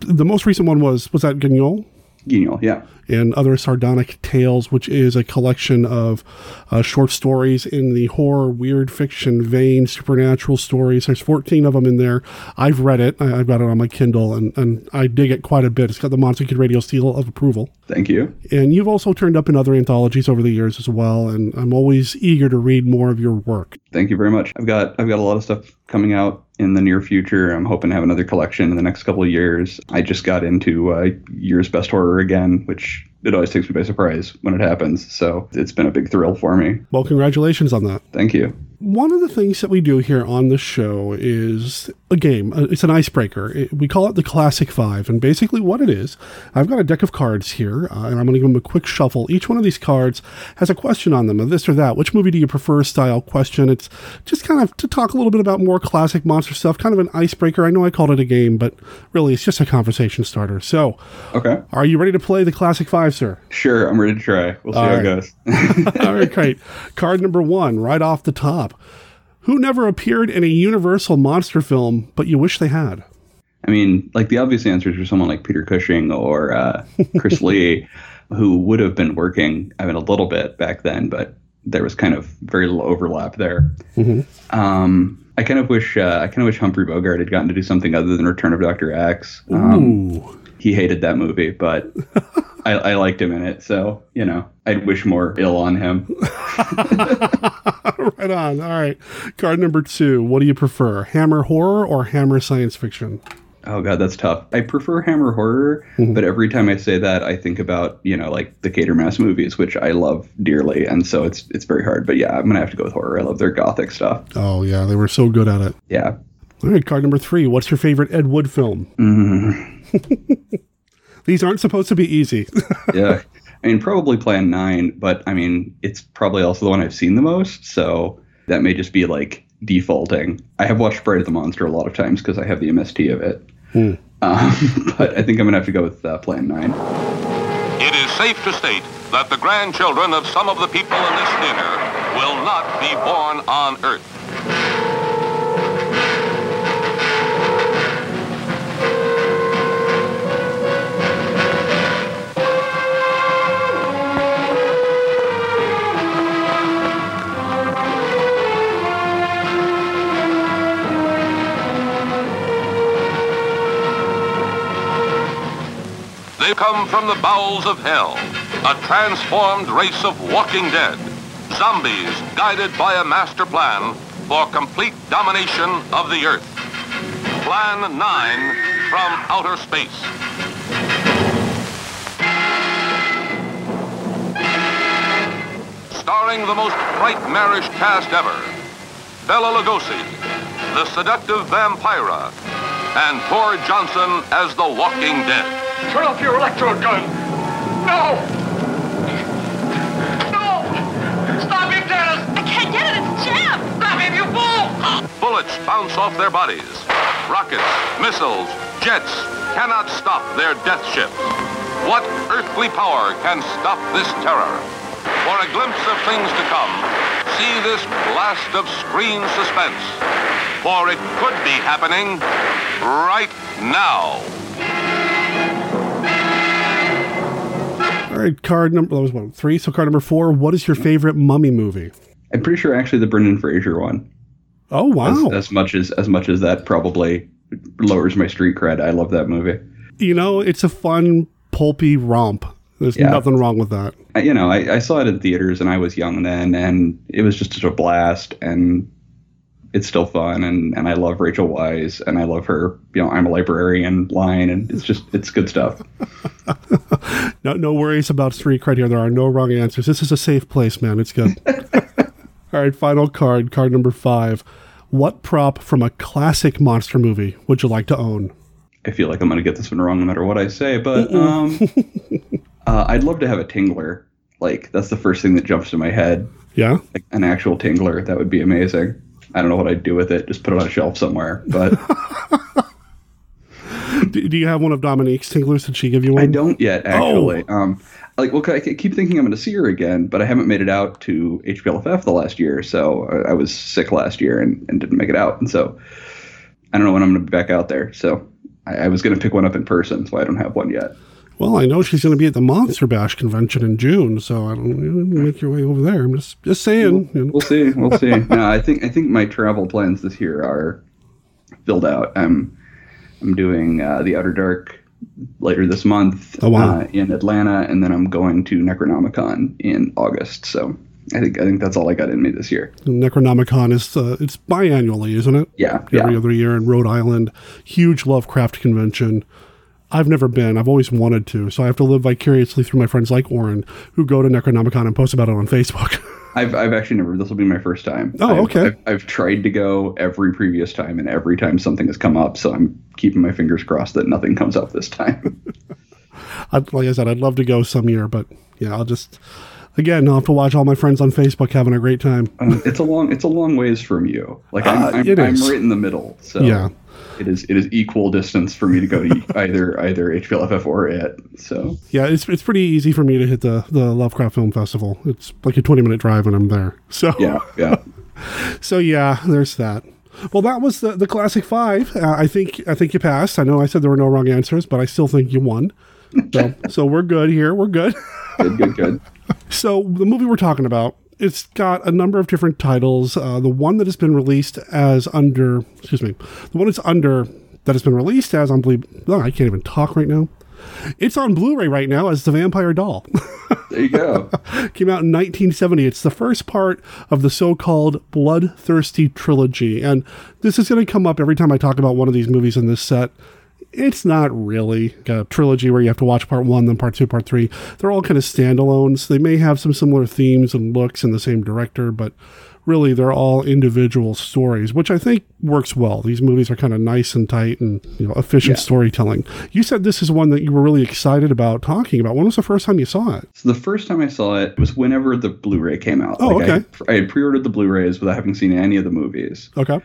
S1: The most recent one was was that Guignol?
S32: Guignol, yeah.
S1: And Other Sardonic Tales, which is a collection of uh, short stories in the horror, weird fiction vein, supernatural stories. There's 14 of them in there. I've read it. I, I've got it on my Kindle, and, and I dig it quite a bit. It's got the Monster Kid Radio seal of approval.
S32: Thank you.
S1: And you've also turned up in other anthologies over the years as well, and I'm always eager to read more of your work.
S32: Thank you very much. I've got I've got a lot of stuff coming out in the near future. I'm hoping to have another collection in the next couple of years. I just got into uh, year's best horror again, which it always takes me by surprise when it happens. So it's been a big thrill for me.
S1: Well, congratulations on that.
S32: Thank you.
S1: One of the things that we do here on the show is a game. Uh, It's an icebreaker. We call it the Classic Five. And basically, what it is, I've got a deck of cards here, uh, and I'm going to give them a quick shuffle. Each one of these cards has a question on them, of this or that. Which movie do you prefer style question? It's just kind of to talk a little bit about more classic monster stuff, kind of an icebreaker. I know I called it a game, but really, it's just a conversation starter. So,
S32: Okay.
S1: are you ready to play the Classic Five, sir?
S32: Sure, I'm ready to try. We'll see
S1: All
S32: how
S1: right.
S32: it goes.
S1: All right, great. Card number one, right off the top. Who never appeared in a Universal monster film, but you wish they had?
S32: I mean, like the obvious answers are someone like Peter Cushing or uh, Chris Lee, who would have been working. I mean, a little bit back then, but there was kind of very little overlap there. Um, I kind of wish uh, I kind of wish Humphrey Bogart had gotten to do something other than Return of Doctor X. Um, he hated that movie, but I, I liked him in it. So you know, I'd wish more ill on him.
S1: right on. All right. Card number two. What do you prefer, Hammer horror or Hammer science fiction?
S32: Oh god, that's tough. I prefer Hammer horror, but every time I say that, I think about you know like the Quatermass movies, which I love dearly, and so it's it's very hard. But yeah, I'm gonna have to go with horror. I love their gothic stuff.
S1: Oh yeah, they were so good at it.
S32: Yeah.
S1: All right. Card number three. What's your favorite Ed Wood film?
S32: Mm,
S1: These aren't supposed to be easy.
S32: yeah. I mean, probably Plan Nine, but I mean, it's probably also the one I've seen the most, so that may just be like defaulting. I have watched Bride of the Monster a lot of times because I have the MST of it.
S1: Hmm.
S32: Um, but I think I'm gonna have to go with uh, Plan Nine.
S33: It is safe to state that the grandchildren of some of the people in this dinner will not be born on Earth. They've come from the bowels of hell, a transformed race of walking dead, zombies guided by a master plan for complete domination of the Earth. Plan 9 from outer space. Starring the most nightmarish cast ever, Bela Lugosi, the seductive vampira, and Tor Johnson as the Walking Dead.
S34: Turn off your electro gun! No! No! Stop him, Dennis! I can't get it, it's jammed! Stop him, you fool!
S33: Bullets bounce off their bodies. Rockets, missiles, jets cannot stop their death ships. What earthly power can stop this terror? For a glimpse of things to come, see this blast of screen suspense. For it could be happening right now.
S1: All right, card number that was one three. So card number four. What is your favorite mummy movie?
S32: I'm pretty sure actually the Brendan Fraser one.
S1: Oh wow!
S32: As, as much as as much as that probably lowers my street cred, I love that movie.
S1: You know, it's a fun pulpy romp. There's
S32: Yeah.
S1: nothing wrong with that.
S32: I, you know, I, I saw it in theaters and I was young then, and it was just a blast. And it's still fun, and and I love Rachel Weisz, and I love her. You know, I'm a librarian line, and it's just it's good stuff.
S1: No, no worries about street cred here. There are no wrong answers. This is a safe place, man. It's good. All right, final card, card number five. What prop from a classic monster movie would you like to own?
S32: I feel like I'm gonna get this one wrong no matter what I say, but um, uh, I'd love to have a tingler. Like that's the first thing that jumps to my head.
S1: Yeah.
S32: Like an actual tingler, that would be amazing. I don't know what I'd do with it. Just put it on a shelf somewhere. But
S1: Do, do you have one of Dominique's tinglers? Did she give you one?
S32: I don't yet, actually. Um, like, well, I keep thinking I'm going to see her again, but I haven't made it out to HPLFF the last year. So I, I was sick last year and, and didn't make it out, and so I don't know when I'm going to be back out there. So I, I was going to pick one up in person, so I don't have one yet.
S1: Well, I know she's going to be at the Monster Bash convention in June, so I don't make your way over there. I'm just just saying. you know.
S32: We'll see. We'll see. no, I think I think my travel plans this year are filled out. I'm I'm doing uh, the Outer Dark later this month
S1: Oh, wow.
S32: uh, in Atlanta, and then I'm going to Necronomicon in August. So I think I think that's all I got in me this year.
S1: Necronomicon is uh, it's biannually, isn't it?
S32: Yeah,
S1: every
S32: yeah.
S1: other year in Rhode Island. Huge Lovecraft convention. I've never been. I've always wanted to, so I have to live vicariously through my friends like Orrin, who go to Necronomicon and post about it on Facebook.
S32: I've I've actually never. This will be my first time.
S1: Oh,
S32: I've-
S1: okay.
S32: I've, I've tried to go every previous time, and every time something has come up. So I'm keeping my fingers crossed that nothing comes up this time.
S1: I'd, like I said, I'd love to go some year, but yeah, I'll just again, I'll have to watch all my friends on Facebook having a great time.
S32: Um, it's a long it's a long ways from you. Like I'm
S1: Uh,
S32: I'm, I'm right in the middle. So
S1: Yeah.
S32: It is it is equal distance for me to go to either either HPLFF or it. So
S1: Yeah, it's it's pretty easy for me to hit the the Lovecraft Film Festival. It's like a twenty minute drive, and I'm there. So
S32: yeah, yeah.
S1: so yeah, there's that. Well, that was the the classic five. Uh, I think I think you passed. I know I said there were no wrong answers, but I still think you won. So so we're good here. We're good.
S32: Good, good, good.
S1: So the movie we're talking about, it's got a number of different titles. Uh, the one that has been released as under, excuse me, the one that's under that has been released as on believe. Oh, I can't even talk right now. It's on Blu-ray right now as the Vampire Doll.
S32: There you go.
S1: Came out in 1970. It's the first part of the so-called Bloodthirsty trilogy, and this is going to come up every time I talk about one of these movies in this set. It's not really a trilogy where you have to watch part one, then part two, part three. They're all kind of standalones. They may have some similar themes and looks in the same director, but really they're all individual stories, which I think works well. These movies are kind of nice and tight and you know efficient
S32: Yeah.
S1: storytelling. You said this is one that you were really excited about talking about. When was the first time you saw it?
S32: So the first time I saw it was whenever the Blu-ray came out.
S1: Oh,
S32: Like, I-
S1: okay.
S32: I, had pre-ordered the Blu-rays without having seen any of the movies.
S1: Okay.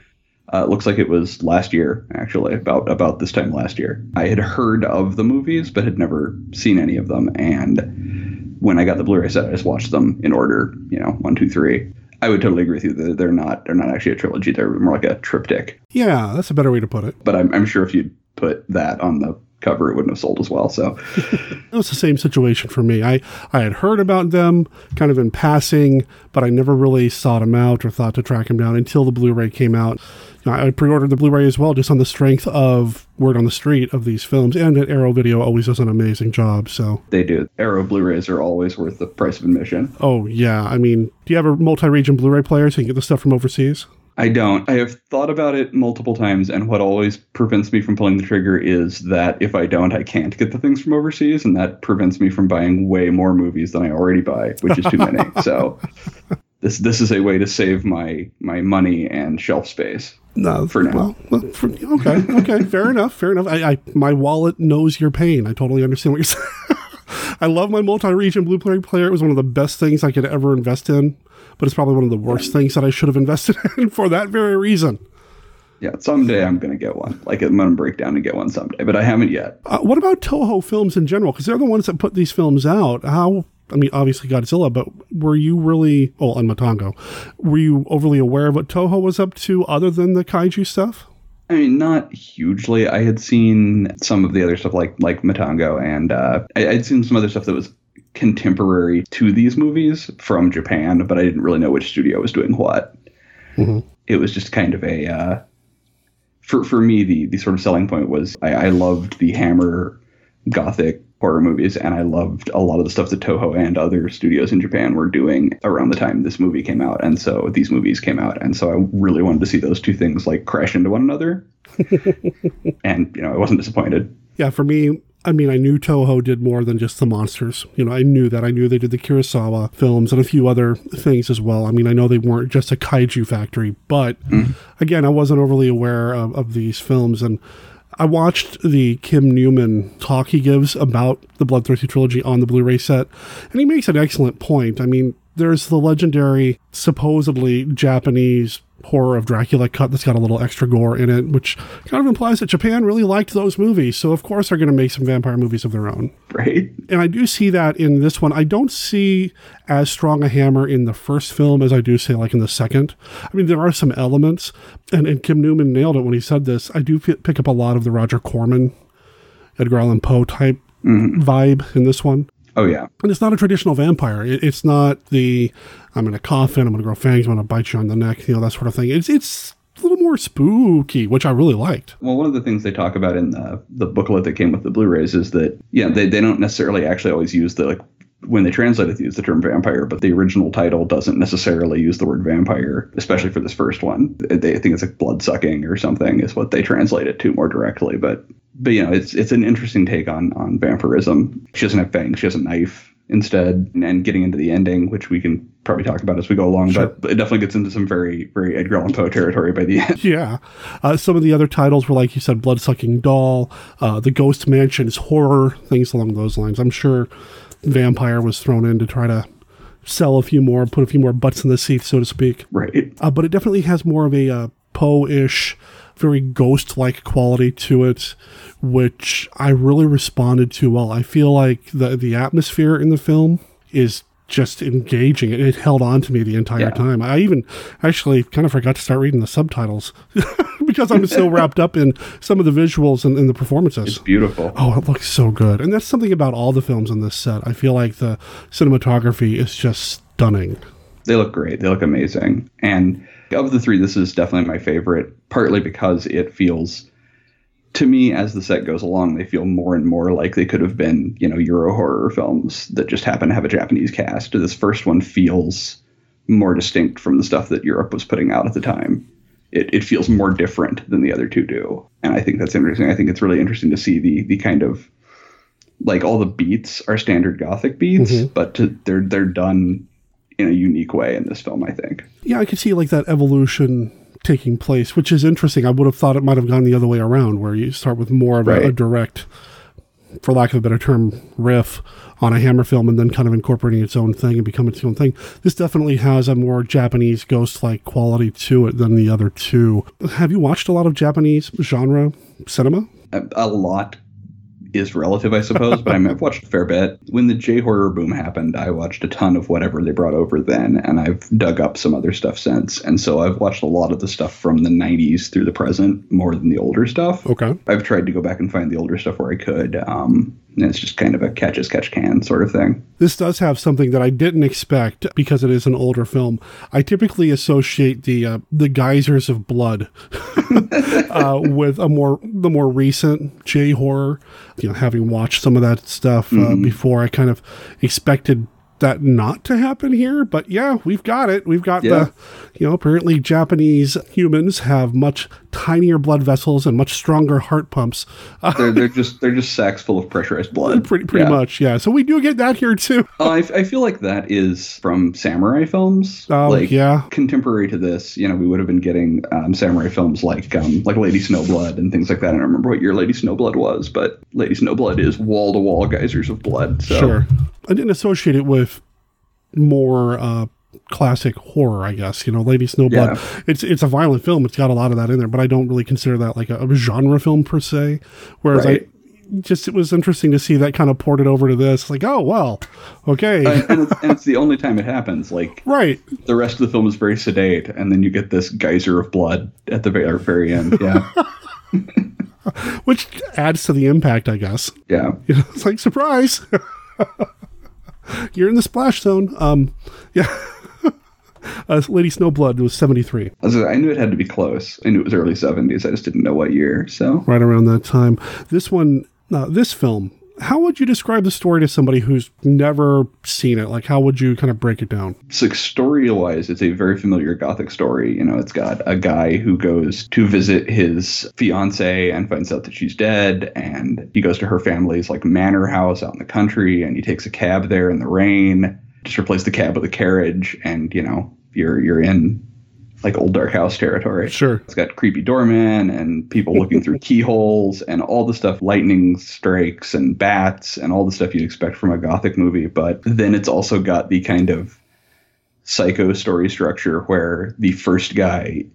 S32: Uh, it looks like it was last year, actually, about about this time last year. I had heard of the movies, but had never seen any of them. And when I got the Blu-ray set, I just watched them in order. You know, one, two, three. I would totally agree with you. They're, they're not. They're not actually a trilogy. They're more like a triptych.
S1: Yeah, that's a better way to put it.
S32: But I'm, I'm sure if you'd put that on the cover, it wouldn't have sold as well. So
S1: It was the same situation for me. I, I had heard about them kind of in passing, but I never really sought them out or thought to track them down until the Blu-ray came out. I pre-ordered the Blu-ray as well, just on the strength of word on the street of these films, and that Arrow Video always does an amazing job. So,
S32: they do. Arrow Blu-rays are always worth the price of admission.
S1: oh yeah, I mean, do you have a multi-region Blu-ray player so you can get the stuff from overseas?
S32: I don't. I have thought about it multiple times, and what always prevents me from pulling the trigger is that if I don't, I can't get the things from overseas, and that prevents me from buying way more movies than I already buy, which is too many. so this this is a way to save my my money and shelf space.
S1: No,
S32: for now.
S1: Well, for, okay, okay, fair enough, fair enough. I, I my wallet knows your pain. I totally understand what you're saying. I love my multi-region Blu-ray player. It was one of the best things I could ever invest in, but it's probably one of the worst things that I should have invested in for that very reason.
S32: Yeah, someday I'm gonna get one. Like I'm gonna break down and get one someday, but I haven't yet.
S1: Uh, what about Toho films in general? Because they're the ones that put these films out. How? I mean, obviously Godzilla, but were you really? Oh, and Matango, were you overly aware of what Toho was up to, other than the kaiju stuff?
S32: I mean, not hugely. I had seen some of the other stuff, like like Matango, and uh, I, I'd seen some other stuff that was contemporary to these movies from Japan, but I didn't really know which studio was doing what.
S1: Mm-hmm.
S32: It was just kind of a uh, for for me the the sort of selling point was I, I loved the Hammer gothic horror movies, and I loved a lot of the stuff that Toho and other studios in Japan were doing around the time this movie came out, and so these movies came out, and so I really wanted to see those two things like crash into one another, and you know I wasn't disappointed.
S1: Yeah, for me, I mean, I knew Toho did more than just the monsters. You know, I knew that. I knew they did the Kurosawa films and a few other things as well. I mean, I know they weren't just a kaiju factory, but
S32: Mm-hmm.
S1: again, I wasn't overly aware of, of these films. And I watched the Kim Newman talk he gives about the Bloodthirsty trilogy on the Blu ray set, and he makes an excellent point. I mean, there's the legendary, supposedly Japanese horror of Dracula cut that's got a little extra gore in it, which kind of implies that Japan really liked those movies. So, of course, they're going to make some vampire movies of their own.
S32: Right.
S1: And I do see that in this one. I don't see as strong a hammer in the first film as I do, say, like in the second. I mean, there are some elements, and, and Kim Newman nailed it when he said this. I do p- pick up a lot of the Roger Corman, Edgar Allan Poe type mm-hmm. vibe in this one.
S32: Oh yeah.
S1: And it's not a traditional vampire. It, it's not the I'm in a coffin, I'm going to grow fangs, I'm going to bite you on the neck, you know, that sort of thing. It's it's a little more spooky, which I really liked.
S32: Well, one of the things they talk about in the the booklet that came with the Blu-rays is that yeah, they, they don't necessarily actually always use the like when they translate it, they use the term vampire, but the original title doesn't necessarily use the word vampire, especially for this first one. They think it's like blood sucking or something is what they translate it to more directly. But but you know, it's it's an interesting take on on vampirism. She doesn't have fangs; she has a knife instead, and getting into the ending, which we can probably talk about as we go along. But it definitely gets into some very very Edgar Allan Poe territory by the end.
S1: Yeah. Uh, some of the other titles were, like you said, Blood Sucking Doll, uh, The Ghost Mansion is horror, things along those lines. I'm sure Vampire was thrown in to try to sell a few more, put a few more butts in the seat, so to speak.
S32: Right.
S1: Uh, but it definitely has more of a uh, Poe ish, very ghost like quality to it, which I really responded to well. I feel like the, the atmosphere in the film is just engaging. It, it held on to me the entire
S32: Yeah.
S1: time. I even actually kind of forgot to start reading the subtitles because I'm so wrapped up in some of the visuals and, and the performances.
S32: It's beautiful.
S1: Oh, it looks so good. And that's something about all the films on this set. I feel like the cinematography is just stunning.
S32: They look great. They look amazing. And of the three, this is definitely my favorite, partly because it feels, to me, as the set goes along, they feel more and more like they could have been, you know, Euro horror films that just happen to have a Japanese cast. This first one feels more distinct from the stuff that Europe was putting out at the time. It, it feels more different than the other two do. And I think that's interesting. I think it's really interesting to see the the kind of like all the beats are standard gothic beats,
S1: Mhm.
S32: but to, they're they're done in a unique way in this film, I think.
S1: Yeah, I could see like that evolution taking place, which is interesting. I would have thought it might have gone the other way around, where you start with more of a, a direct, for lack of a better term, riff on a Hammer film, and then kind of incorporating its own thing and becoming its own thing. This definitely has a more Japanese ghost-like quality to it than the other two. Have you watched a lot of Japanese genre cinema?
S32: a, a lot is relative, I suppose, but I mean, I've watched a fair bit. When the J horror boom happened, I watched a ton of whatever they brought over then, and I've dug up some other stuff since. And so I've watched a lot of the stuff from the 90s through the present more than the older stuff.
S1: Okay.
S32: I've tried to go back and find the older stuff where I could. Um, it's just kind of a catch as catch can sort of thing.
S1: This does have something that I didn't expect because it is an older film. I typically associate the uh, the geysers of blood uh, with a more the more recent J horror. You know, having watched some of that stuff uh,
S32: Mhm.
S1: before, I kind of expected that not to happen here, but yeah, we've got it. We've got
S32: Yeah.
S1: the, you know, apparently Japanese humans have much tinier blood vessels and much stronger heart pumps.
S32: They're, they're just they're just sacks full of pressurized blood.
S1: pretty pretty
S32: Yeah.
S1: much, yeah. So we do get that here too.
S32: Uh, I, I feel like that is from samurai films.
S1: Oh,
S32: like,
S1: yeah.
S32: Contemporary to this, you know, we would have been getting um, samurai films like um, like Lady Snowblood and things like that. I don't remember what year Lady Snowblood was, but Lady Snowblood is wall to wall geysers of blood. So.
S1: Sure. I didn't associate it with more uh, classic horror, I guess. You know, Lady Snowblood.
S32: Yeah.
S1: It's it's a violent film. It's got a lot of that in there, but I don't really consider that like a, a genre film per se. Whereas
S32: Right.
S1: I just it was interesting to see that kind of ported over to this. Like, oh well, okay,
S32: and, and, it's, and it's the only time it happens. Like
S1: right.
S32: the rest of the film is very sedate, and then you get this geyser of blood at the very, very end. Yeah,
S1: Which adds to the impact, I guess.
S32: yeah.
S1: You know, it's like surprise. You're in the splash zone. Um, yeah. uh, Lady Snowblood was seventy three.
S32: I, knew it had to be close. I knew it was early seventies. I just didn't know what year. So
S1: right around that time. This one, uh, this film, how would you describe the story to somebody who's never seen it? Like, how would you kind of break it down?
S32: So story wise, it's a very familiar gothic story. You know, it's got a guy who goes to visit his fiance and finds out that she's dead, and he goes to her family's like manor house out in the country, and he takes a cab there in the rain. Just replace the cab with a carriage, and you know, you're you're in like old dark house territory.
S1: Sure.
S32: It's got creepy doorman and people looking through keyholes and all the stuff, lightning strikes and bats and all the stuff you'd expect from a gothic movie. But then it's also got the kind of psycho story structure where the first guy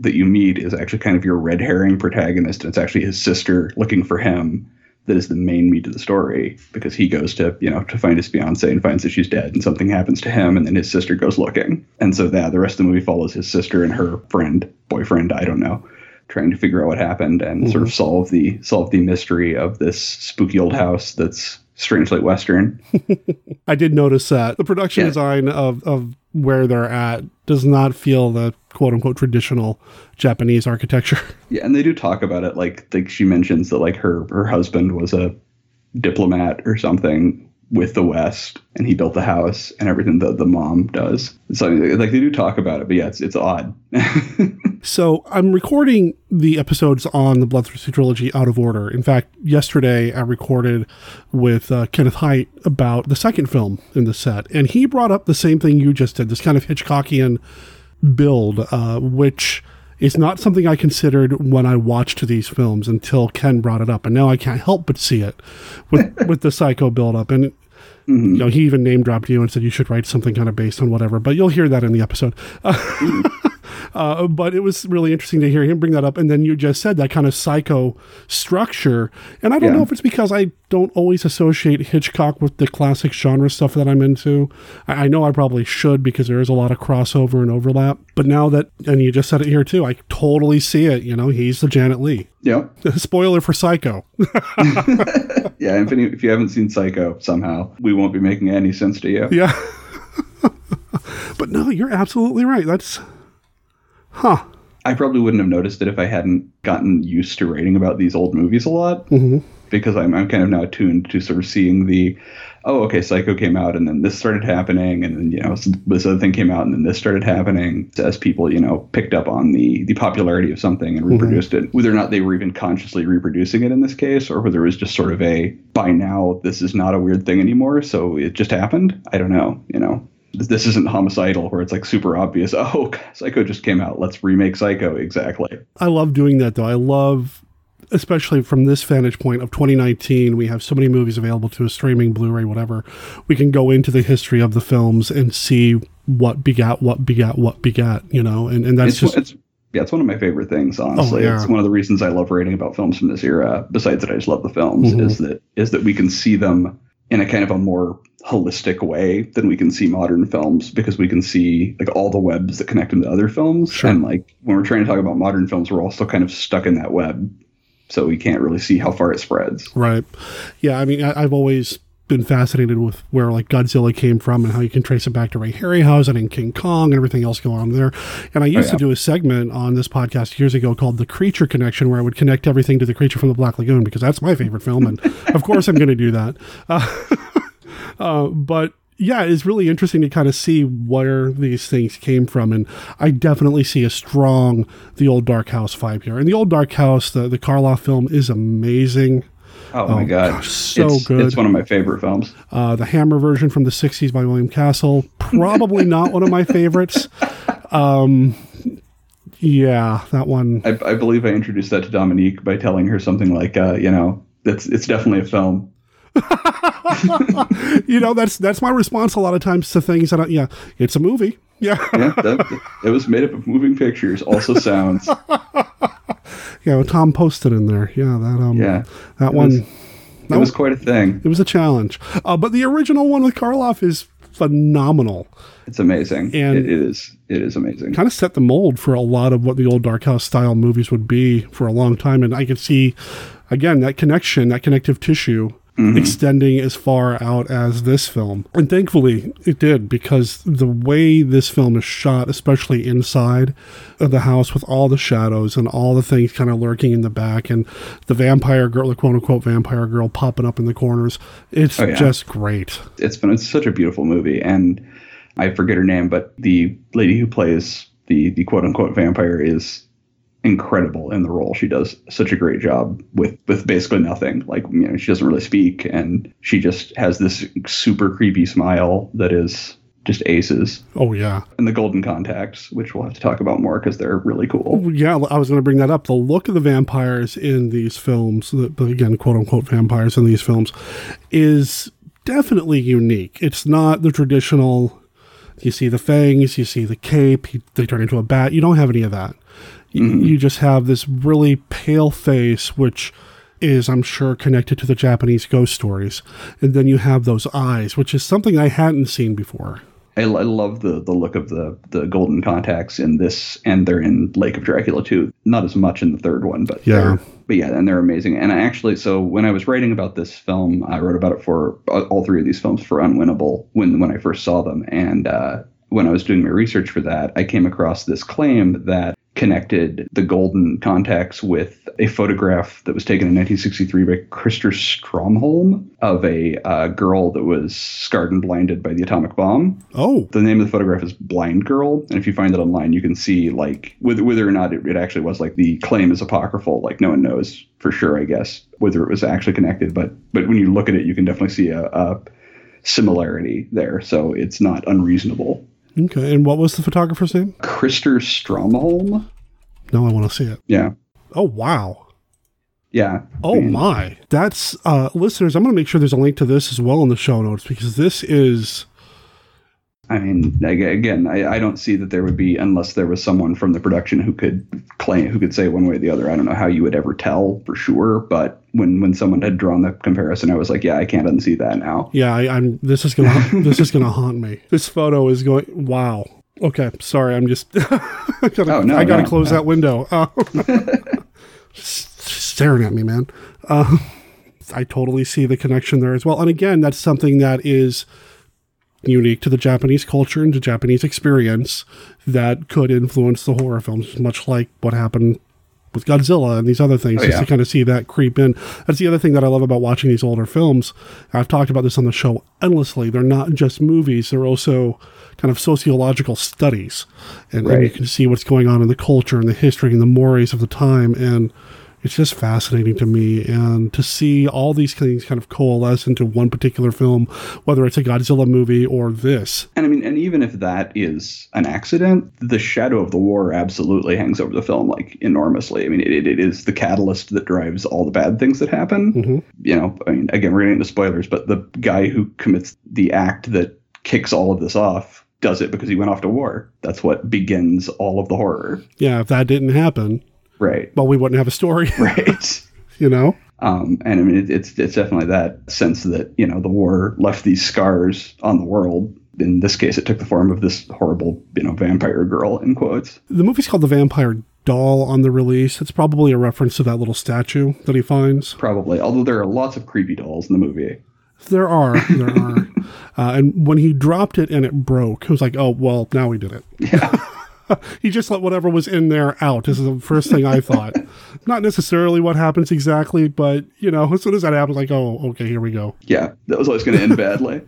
S32: that you meet is actually kind of your red herring protagonist and it's actually his sister looking for him that is the main meat of the story because he goes to you know to find his fiance and finds that she's dead and something happens to him and then his sister goes looking. And so that the rest of the movie follows his sister and her friend boyfriend i don't know trying to figure out what happened and sort of mhm. solve the solve the mystery of this spooky old house that's strangely western.
S1: I did notice that. The production
S32: Yeah.
S1: design of, of where they're at does not feel the quote unquote traditional Japanese architecture.
S32: Yeah, and they do talk about it. Like, like she mentions that like her her husband was a diplomat or something with the West, and he built the house and everything that the mom does. So like they do talk about it, but yeah, it's it's odd.
S1: So I'm recording the episodes on the Bloodthirsty trilogy out of order. In fact, yesterday I recorded with uh, Kenneth Hite about the second film in the set, and he brought up the same thing you just did, this kind of Hitchcockian build, uh, which is not something I considered when I watched these films until Ken brought it up, and now I can't help but see it with with the Psycho buildup and. You know, he even name dropped you and said you should write something kind of based on whatever, but you'll hear that in the episode. Uh, Uh, but it was really interesting to hear him bring that up. And then you just said that kind of psycho structure. And I don't
S32: Yeah.
S1: know if it's because I don't always associate Hitchcock with the classic genre stuff that I'm into. I, I know I probably should because there is a lot of crossover and overlap. But now that, and you just said it here too, I totally see it. You know, he's the Janet Leigh.
S32: Yep.
S1: Spoiler for Psycho.
S32: yeah, if, any, if you haven't seen Psycho, somehow we won't be making any sense to you.
S1: Yeah. but no, you're absolutely right. That's, huh.
S32: I probably wouldn't have noticed it if I hadn't gotten used to writing about these old movies a lot.
S1: Mhm.
S32: Because I'm, I'm kind of now attuned to sort of seeing the, oh, okay, Psycho came out and then this started happening, and then, you know, this other thing came out and then this started happening as people, you know, picked up on the, the popularity of something and reproduced it, whether or not they were even consciously reproducing it in this case, or whether it was just sort of a, by now, this is not a weird thing anymore, so it just happened. I don't know, you know this isn't homicidal where it's like super obvious oh psycho just came out let's remake psycho exactly
S1: I love doing that though. I love, especially from this vantage point of 2019, we have so many movies available to us, streaming, Blu-ray, whatever. We can go into the history of the films and see what begat, what begat, what begat. You know, and and that's
S32: it's,
S1: just
S32: it's yeah it's one of my favorite things honestly
S1: yeah.
S32: it's one of the reasons i love writing about films from this era besides that i just love the films
S1: Mhm.
S32: is that is that we can see them in a kind of a more holistic way than we can see modern films because we can see like all the webs that connect them to other films. And like when we're trying to talk about modern films we're all still kind of stuck in that web so we can't really see how far it spreads.
S1: Right. Yeah, I mean, I, I've always been fascinated with where like Godzilla came from and how you can trace it back to Ray Harryhausen and King Kong and everything else going on there. And I used
S32: Oh,
S1: to do a segment on this podcast years ago called The Creature Connection, where I would connect everything to The Creature from the Black Lagoon because that's my favorite film, and of course I'm going to do that. Uh, uh, but yeah, it's really interesting to kind of see where these things came from, and I definitely see a strong the old Dark House vibe here. And the old Dark House, the the Karloff film, is amazing.
S32: Oh, my god,
S1: gosh, so
S32: it's,
S1: good.
S32: It's one of my favorite films.
S1: Uh, the Hammer version from the '60s by William Castle, probably not one of my favorites. Um, yeah, that one.
S32: I, I believe I introduced that to Dominique by telling her something like, uh, you know, it's it's definitely a film.
S1: you know, that's that's my response a lot of times to things that I, yeah, it's a movie. Yeah,
S32: yeah, that, it was made up of moving pictures. Also sounds.
S1: yeah, well, Tom posted in there. Yeah, that um,
S32: Yeah,
S1: that one.
S32: was-
S1: that
S32: it was quite a thing.
S1: It was a challenge, uh, but the original one with Karloff is phenomenal.
S32: It's amazing.
S1: And-
S32: it, it is. It is amazing.
S1: Kind of set the mold for a lot of what the old Dark House style movies would be for a long time, and I could see again that connection, that connective tissue. Mm-hmm. Extending as far out as this film. And thankfully it did because the way this film is shot, especially inside of the house with all the shadows and all the things kind of lurking in the back and the vampire girl, the quote unquote vampire girl popping up in the corners, it's
S32: Oh, yeah.
S1: just great.
S32: It's been it's such a beautiful movie, and I forget her name, but the lady who plays the the quote unquote vampire is incredible in the role. She does such a great job with with basically nothing. Like you know, she doesn't really speak, and she just has this super creepy smile that is just aces.
S1: Oh, yeah.
S32: And the golden contacts, which we'll have to talk about more because they're really cool.
S1: Yeah, I was going to bring that up. The look of the vampires in these films, the, again, quote unquote vampires in these films, is definitely unique. It's not the traditional. You see the fangs, you see the cape, they turn into a bat. You don't have any of that. You, you just have this really pale face, which is, I'm sure, connected to the Japanese ghost stories. And then you have those eyes, which is something I hadn't seen before.
S32: I, I love the the look of the the golden contacts in this, and they're in Lake of Dracula too. Not as much in the third one, but
S1: Yeah.
S32: but yeah, and they're amazing. And I actually, so when I was writing about this film, I wrote about it for uh, all three of these films for Unwinnable when when I first saw them, and uh, when I was doing my research for that, I came across this claim that connected the golden contacts with a photograph that was taken in 1963 by Christer Strömholm of a uh, girl that was scarred and blinded by the atomic bomb.
S1: Oh.
S32: The name of the photograph is Blind Girl, and if you find it online, you can see like whether whether or not it, it actually was like the claim is apocryphal. Like no one knows for sure, I guess, whether it was actually connected. But but when you look at it, you can definitely see a, a similarity there. So it's not unreasonable.
S1: Okay. And what was the photographer's name?
S32: Christer Strömholm.
S1: No, I want to see it.
S32: Yeah.
S1: Oh, wow.
S32: Yeah.
S1: Oh my. That's uh listeners, I'm going to make sure there's a link to this as well in the show notes because this is
S32: I mean, again, I, I don't see that there would be unless there was someone from the production who could claim, who could say one way or the other. I don't know how you would ever tell for sure, but when when someone had drawn the comparison, I was like, yeah, I can't unsee that now.
S1: yeah, I, I'm this is going to this is to haunt me. This photo is going wow. Okay, sorry. I'm just I got to
S32: Oh, no,
S1: I got to
S32: no,
S1: close
S32: no.
S1: that window. Uh, staring at me, man. Uh, I totally see the connection there as well. And again, that's something that is unique to the Japanese culture and to Japanese experience that could influence the horror films, much like what happened with Godzilla and these other things,
S32: Oh,
S1: just
S32: yeah.
S1: to kind of see that creep in. That's the other thing that I love about watching these older films. I've talked about this on the show endlessly. They're not just movies, they're also kind of sociological studies. And, and you can see what's going on in the culture and the history and the mores of the time. And it's just fascinating to me. And to see all these things kind of coalesce into one particular film, whether it's a Godzilla movie or this.
S32: And I mean, and even if that is an accident, the shadow of the war absolutely hangs over the film like enormously. I mean, it, it is the catalyst that drives all the bad things that happen. Mm-hmm. You know, I mean, again, we're getting into spoilers, but the guy who commits the act that kicks all of this off does it because he went off to war. That's what begins all of the horror.
S1: Yeah, if that didn't happen,
S32: Right.
S1: well, we wouldn't have a story.
S32: Right.
S1: you know?
S32: Um, and I mean, it, it's it's definitely that sense that you know the war left these scars on the world. In this case, it took the form of this horrible, you know, vampire girl in quotes.
S1: The movie's called The Vampire Doll on the release. It's probably a reference to that little statue that he finds.
S32: Probably, although there are lots of creepy dolls in the movie.
S1: There are, there are. Uh, and when he dropped it and it broke, it was like, oh, well, now we did it.
S32: Yeah.
S1: he just let whatever was in there out. This is the first thing I thought. Not necessarily what happens exactly, but, you know, as soon as that happens, like, oh, okay, here we go.
S32: Yeah, that was always going to end badly.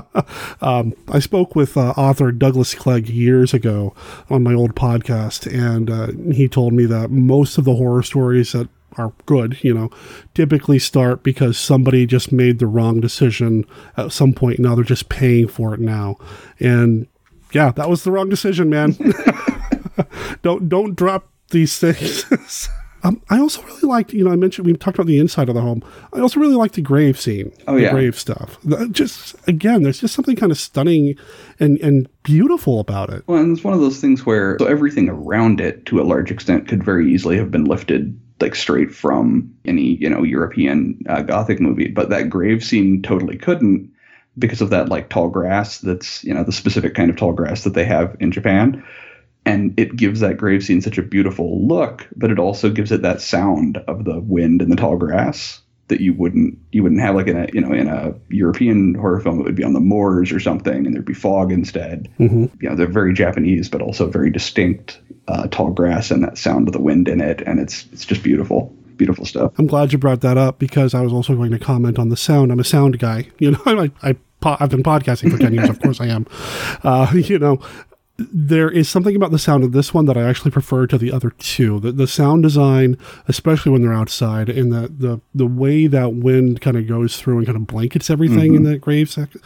S1: um, I spoke with uh, author Douglas Clegg years ago on my old podcast, and uh, he told me that most of the horror stories that are good, you know, typically start because somebody just made the wrong decision at some point. Now they're just paying for it now, and yeah, that was the wrong decision, man. don't don't drop these things. Um, I also really liked, you know, I mentioned we talked about the inside of the home. I also really liked the grave scene,
S32: Oh,
S1: the
S32: yeah.
S1: grave stuff. Just again, there's just something kind of stunning and and beautiful about it.
S32: Well, and it's one of those things where so everything around it, to a large extent, could very easily have been lifted like straight from any you know European uh, Gothic movie, but that grave scene totally couldn't because of that like tall grass. That's you know the specific kind of tall grass that they have in Japan, and it gives that grave scene such a beautiful look, but it also gives it that sound of the wind and the tall grass that you wouldn't you wouldn't have like in a you know in a European horror film it would be on the moors or something and there'd be fog instead
S1: Mhm.
S32: you know they're very Japanese, but also very distinct uh, tall grass and that sound of the wind in it, and it's it's just beautiful, beautiful stuff.
S1: I'm glad you brought that up because I was also going to comment on the sound. I'm a sound guy, you know. I, I I've been podcasting for ten years, of course I am. Uh, you know, there is something about the sound of this one that I actually prefer to the other two. The, the sound design, especially when they're outside, and the the the way that wind kind of goes through and kind of blankets everything in
S32: Mhm.
S1: that grave section.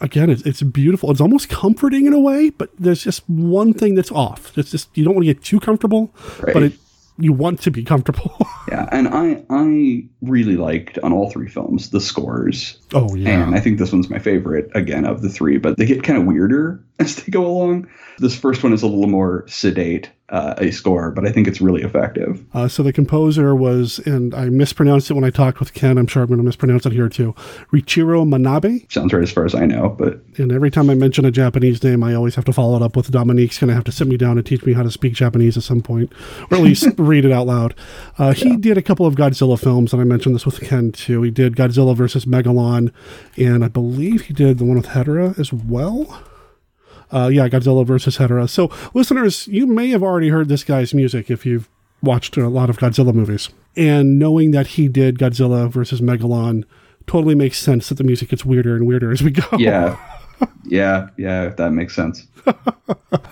S1: Again, it's, it's beautiful. It's almost comforting in a way, but there's just one thing that's off. It's just you don't want to get too comfortable, but it, you want to be comfortable.
S32: Yeah, and I I really liked on all three films the scores.
S1: Oh yeah.
S32: And I think this one's my favorite again of the three, but they get kind of weirder as they go along. This first one is a little more sedate, uh, a score, but I think it's really effective.
S1: Uh, so the composer was, and I mispronounced it when I talked with Ken. I'm sure I'm going to mispronounce it here too. Riichiro Manabe.
S32: Sounds right as far as I know, but
S1: And every time I mention a Japanese name, I always have to follow it up with Dominique's going to have to sit me down and teach me how to speak Japanese at some point, or at least read it out loud. Uh, he did a couple of Godzilla films, and I mentioned this with Ken too. He did Godzilla versus Megalon, and I believe he did the one with Hedorah as well. Uh, yeah, Godzilla versus Hedorah. So, listeners, you may have already heard this guy's music if you've watched a lot of Godzilla movies. And knowing that he did Godzilla versus Megalon totally makes sense that the music gets weirder and weirder as we go.
S32: yeah, yeah, yeah, if that makes sense.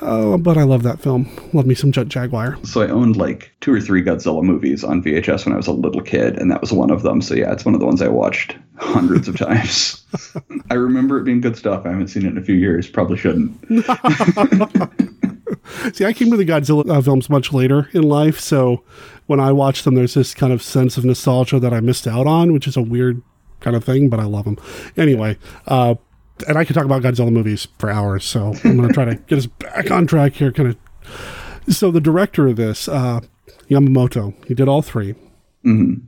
S1: Oh, but I love that film. Love me some Jet Jaguar.
S32: So I owned like two or three Godzilla movies on VHS when I was a little kid, and that was one of them. So yeah, it's one of the ones I watched hundreds of times. I remember it being good stuff. I haven't seen it in a few years. Probably shouldn't.
S1: See, I came to the Godzilla uh, films much later in life, so when I watch them, there's this kind of sense of nostalgia that I missed out on, which is a weird kind of thing, but I love them. Anyway, uh, and I could talk about Godzilla movies for hours, so I'm going to try to get us back on track here. Kind of. So the director of this, uh, Yamamoto, he did all 3
S32: Mhm.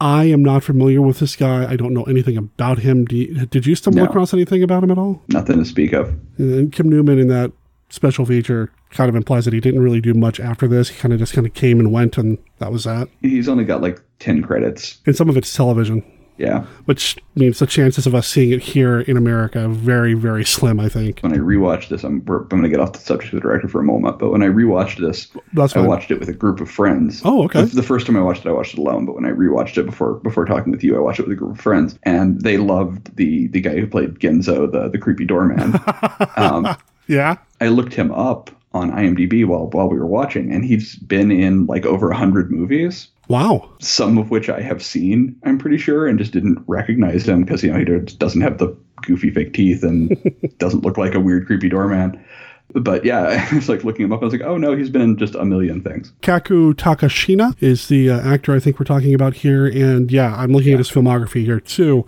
S1: I am not familiar with this guy. I don't know anything about him. You, did you stumble
S32: No.
S1: across anything about him at all?
S32: Nothing to speak of.
S1: And Kim Newman in that special feature kind of implies that he didn't really do much after this. He kind of just kind of came and went, and that was that.
S32: He's only got like ten credits.
S1: And some of it's television,
S32: Yeah.
S1: which means the chances of us seeing it here in America are very, very slim. I think.
S32: When I rewatched this, I'm I'm going to get off the subject of the director for a moment. But when I rewatched this,
S1: That's
S32: I
S1: fine.
S32: watched it with a group of friends.
S1: Oh, okay.
S32: The, the first time I watched it, I watched it alone. But when I rewatched it before before talking with you, I watched it with a group of friends, and they loved the the guy who played Genzo, the the creepy doorman. um,
S1: Yeah.
S32: I looked him up on IMDb while while we were watching, and he's been in like over a hundred movies.
S1: Wow.
S32: Some of which I have seen, I'm pretty sure, and just didn't recognize him because you know he doesn't have the goofy fake teeth and doesn't look like a weird creepy doorman. But yeah, I was like looking him up. I was like, oh no, he's been in just a million things.
S1: Kaku Takashina is the uh, actor I think we're talking about here, and yeah, I'm looking at his filmography here too.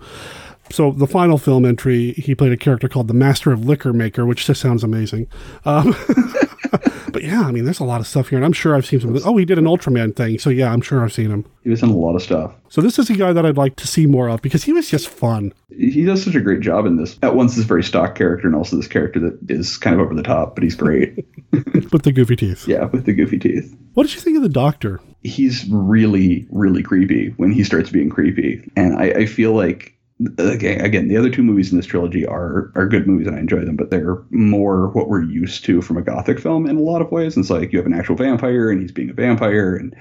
S1: So the final film entry, he played a character called the Master of Liquor Maker, which just sounds amazing. Um, but yeah, I mean, there's a lot of stuff here, and I'm sure I've seen some. of this. Oh, he did an Ultraman thing, so yeah, I'm sure I've seen him.
S32: He was in a lot of stuff.
S1: So this is a guy that I'd like to see more of because he was just fun.
S32: He does such a great job in this. At once, this very stock character, and also this character that is kind of over the top, but he's great.
S1: with the goofy teeth.
S32: Yeah, with the goofy teeth.
S1: What did you think of the Doctor?
S32: He's really, really creepy when he starts being creepy, and I, I feel like again, again, the other two movies in this trilogy are are good movies and I enjoy them, but they're more what we're used to from a gothic film in a lot of ways. It's like you have an actual vampire and he's being a vampire, and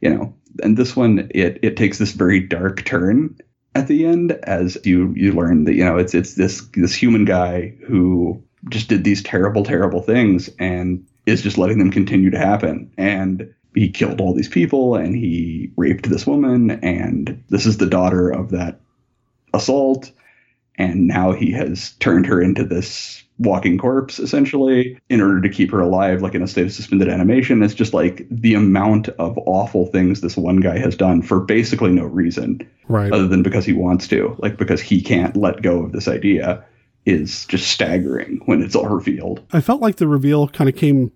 S32: you know, and this one it it takes this very dark turn. at the end as you you learn that you know it's it's this this human guy who just did these terrible terrible things and is just letting them continue to happen and he killed all these people and he raped this woman and this is the daughter of that assault and now he has turned her into this walking corpse essentially in order to keep her alive like in a state of suspended animation. It's just like the amount of awful things this one guy has done for basically no reason
S1: Right.
S32: other than because he wants to. Like because he can't let go of this idea is just staggering when it's all revealed.
S1: I felt like the reveal kind of came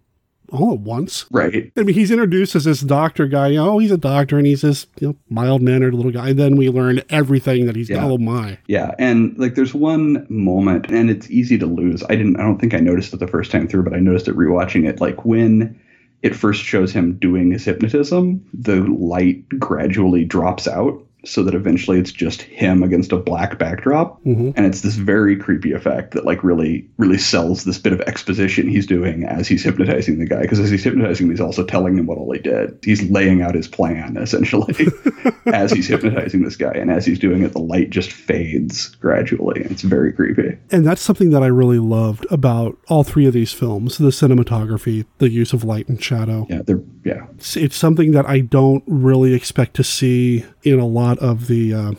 S1: all at once.
S32: right
S1: I mean, he's introduced as this doctor guy. You know, oh, he's a doctor and he's this you know, mild mannered little guy. And then we learn everything that he's.
S32: Yeah.
S1: Oh my!
S32: Yeah, and like there's one moment, and it's easy to lose. I didn't. I don't think I noticed it the first time through, but I noticed it rewatching it. Like when it first shows him doing his hypnotism, the light gradually drops out, so that eventually it's just him against a black backdrop,
S1: Mhm.
S32: and it's this very creepy effect that like really, really sells this bit of exposition he's doing as he's hypnotizing the guy. Because as he's hypnotizing him, he's also telling him what all he did. He's laying out his plan essentially as he's hypnotizing this guy, and as he's doing it, the light just fades gradually. It's very creepy.
S1: And that's something that I really loved about all three of these films: the cinematography, the use of light and shadow.
S32: Yeah, they're yeah.
S1: It's, it's something that I don't really expect to see in a lot of the uh,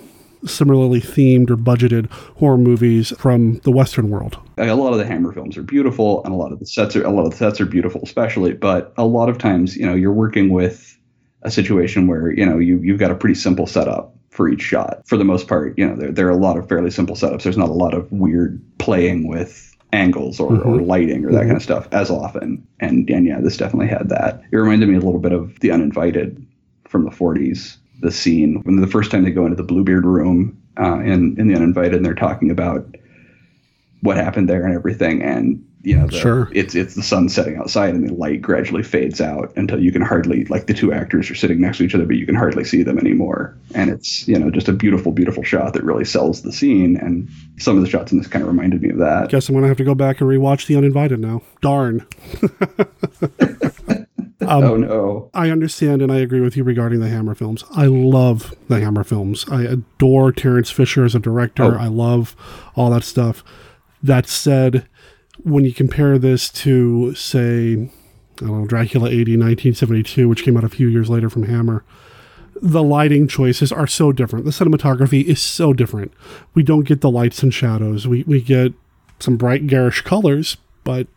S1: similarly themed or budgeted horror movies from the Western world.
S32: A lot of the Hammer films are beautiful, and a lot of the sets are a lot of the sets are beautiful, especially. But a lot of times, you know, you're working with a situation where you know you you've got a pretty simple setup for each shot. For the most part, you know, there there are a lot of fairly simple setups. There's not a lot of weird playing with angles or, or
S1: Mhm.
S32: lighting or that kind of stuff as often. And and yeah, this definitely had that. It reminded me a little bit of The Uninvited from the 40s. The scene when the first time they go into the Bluebeard room uh, in in The Uninvited, and they're talking about what happened there and everything and you know the,
S1: Sure.
S32: it's it's the sun setting outside and the light gradually fades out until you can hardly like the two actors are sitting next to each other but you can hardly see them anymore and it's you know just a beautiful beautiful shot that really sells the scene and some of the shots in this kind of reminded me of that
S1: Guess I'm gonna have to go back and rewatch The Uninvited now. Darn. Um,
S32: oh no
S1: I understand and I agree with you regarding the Hammer films. I love the Hammer films. I adore Terence Fisher as a director.
S32: Oh.
S1: I love all that stuff. That said, when you compare this to, say, I don't know, Dracula A.D., 1972, which came out a few years later from Hammer, the lighting choices are so different. The cinematography is so different. We don't get the lights and shadows. We, we get some bright, garish colors, but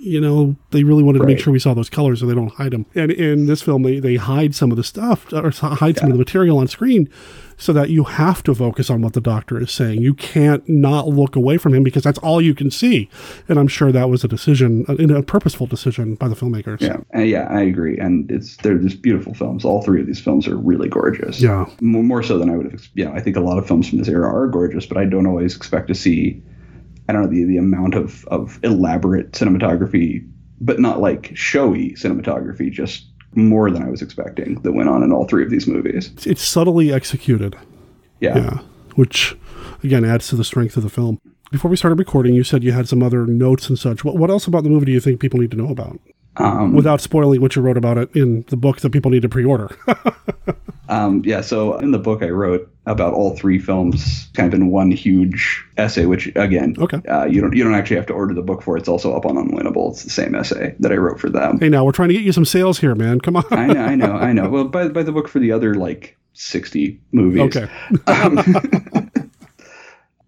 S1: you know, they really wanted to make sure we saw those colors so they don't hide them. And in this film, they, they hide some of the stuff or hide some of the material on screen so that you have to focus on what the doctor is saying. You can't not look away from him because that's all you can see. And I'm sure that was a decision, a, a purposeful decision by the filmmakers.
S32: yeah uh, yeah i agree and it's they're just beautiful films all three of these films are really gorgeous
S1: Yeah.
S32: more, more so than i would have know i think a lot of films from this era are gorgeous but i don't always expect to see i don't know the, the amount of of elaborate cinematography but not like showy cinematography just more than i was expecting that went on in all three of these movies
S1: It's, subtly executed.
S32: yeah,
S1: Which, again, adds to the strength of the film. Before we started recording, you said you had some other notes and such. What, what else about the movie do you think people need to know about?
S32: Um,
S1: Without spoiling what you wrote about it in the book that people need to pre order.
S32: Um, yeah, so in the book I wrote about all three films, kind of in one huge essay. Which again,
S1: Okay.
S32: uh, you don't you don't actually have to order the book for. It's also up on Unwinnable. It's the same essay that I wrote for them.
S1: hey, now we're trying to get you some sales here, man. Come on.
S32: I know, I know, I know. Well, by by the book for the other like sixty movies.
S1: Okay.
S32: Um,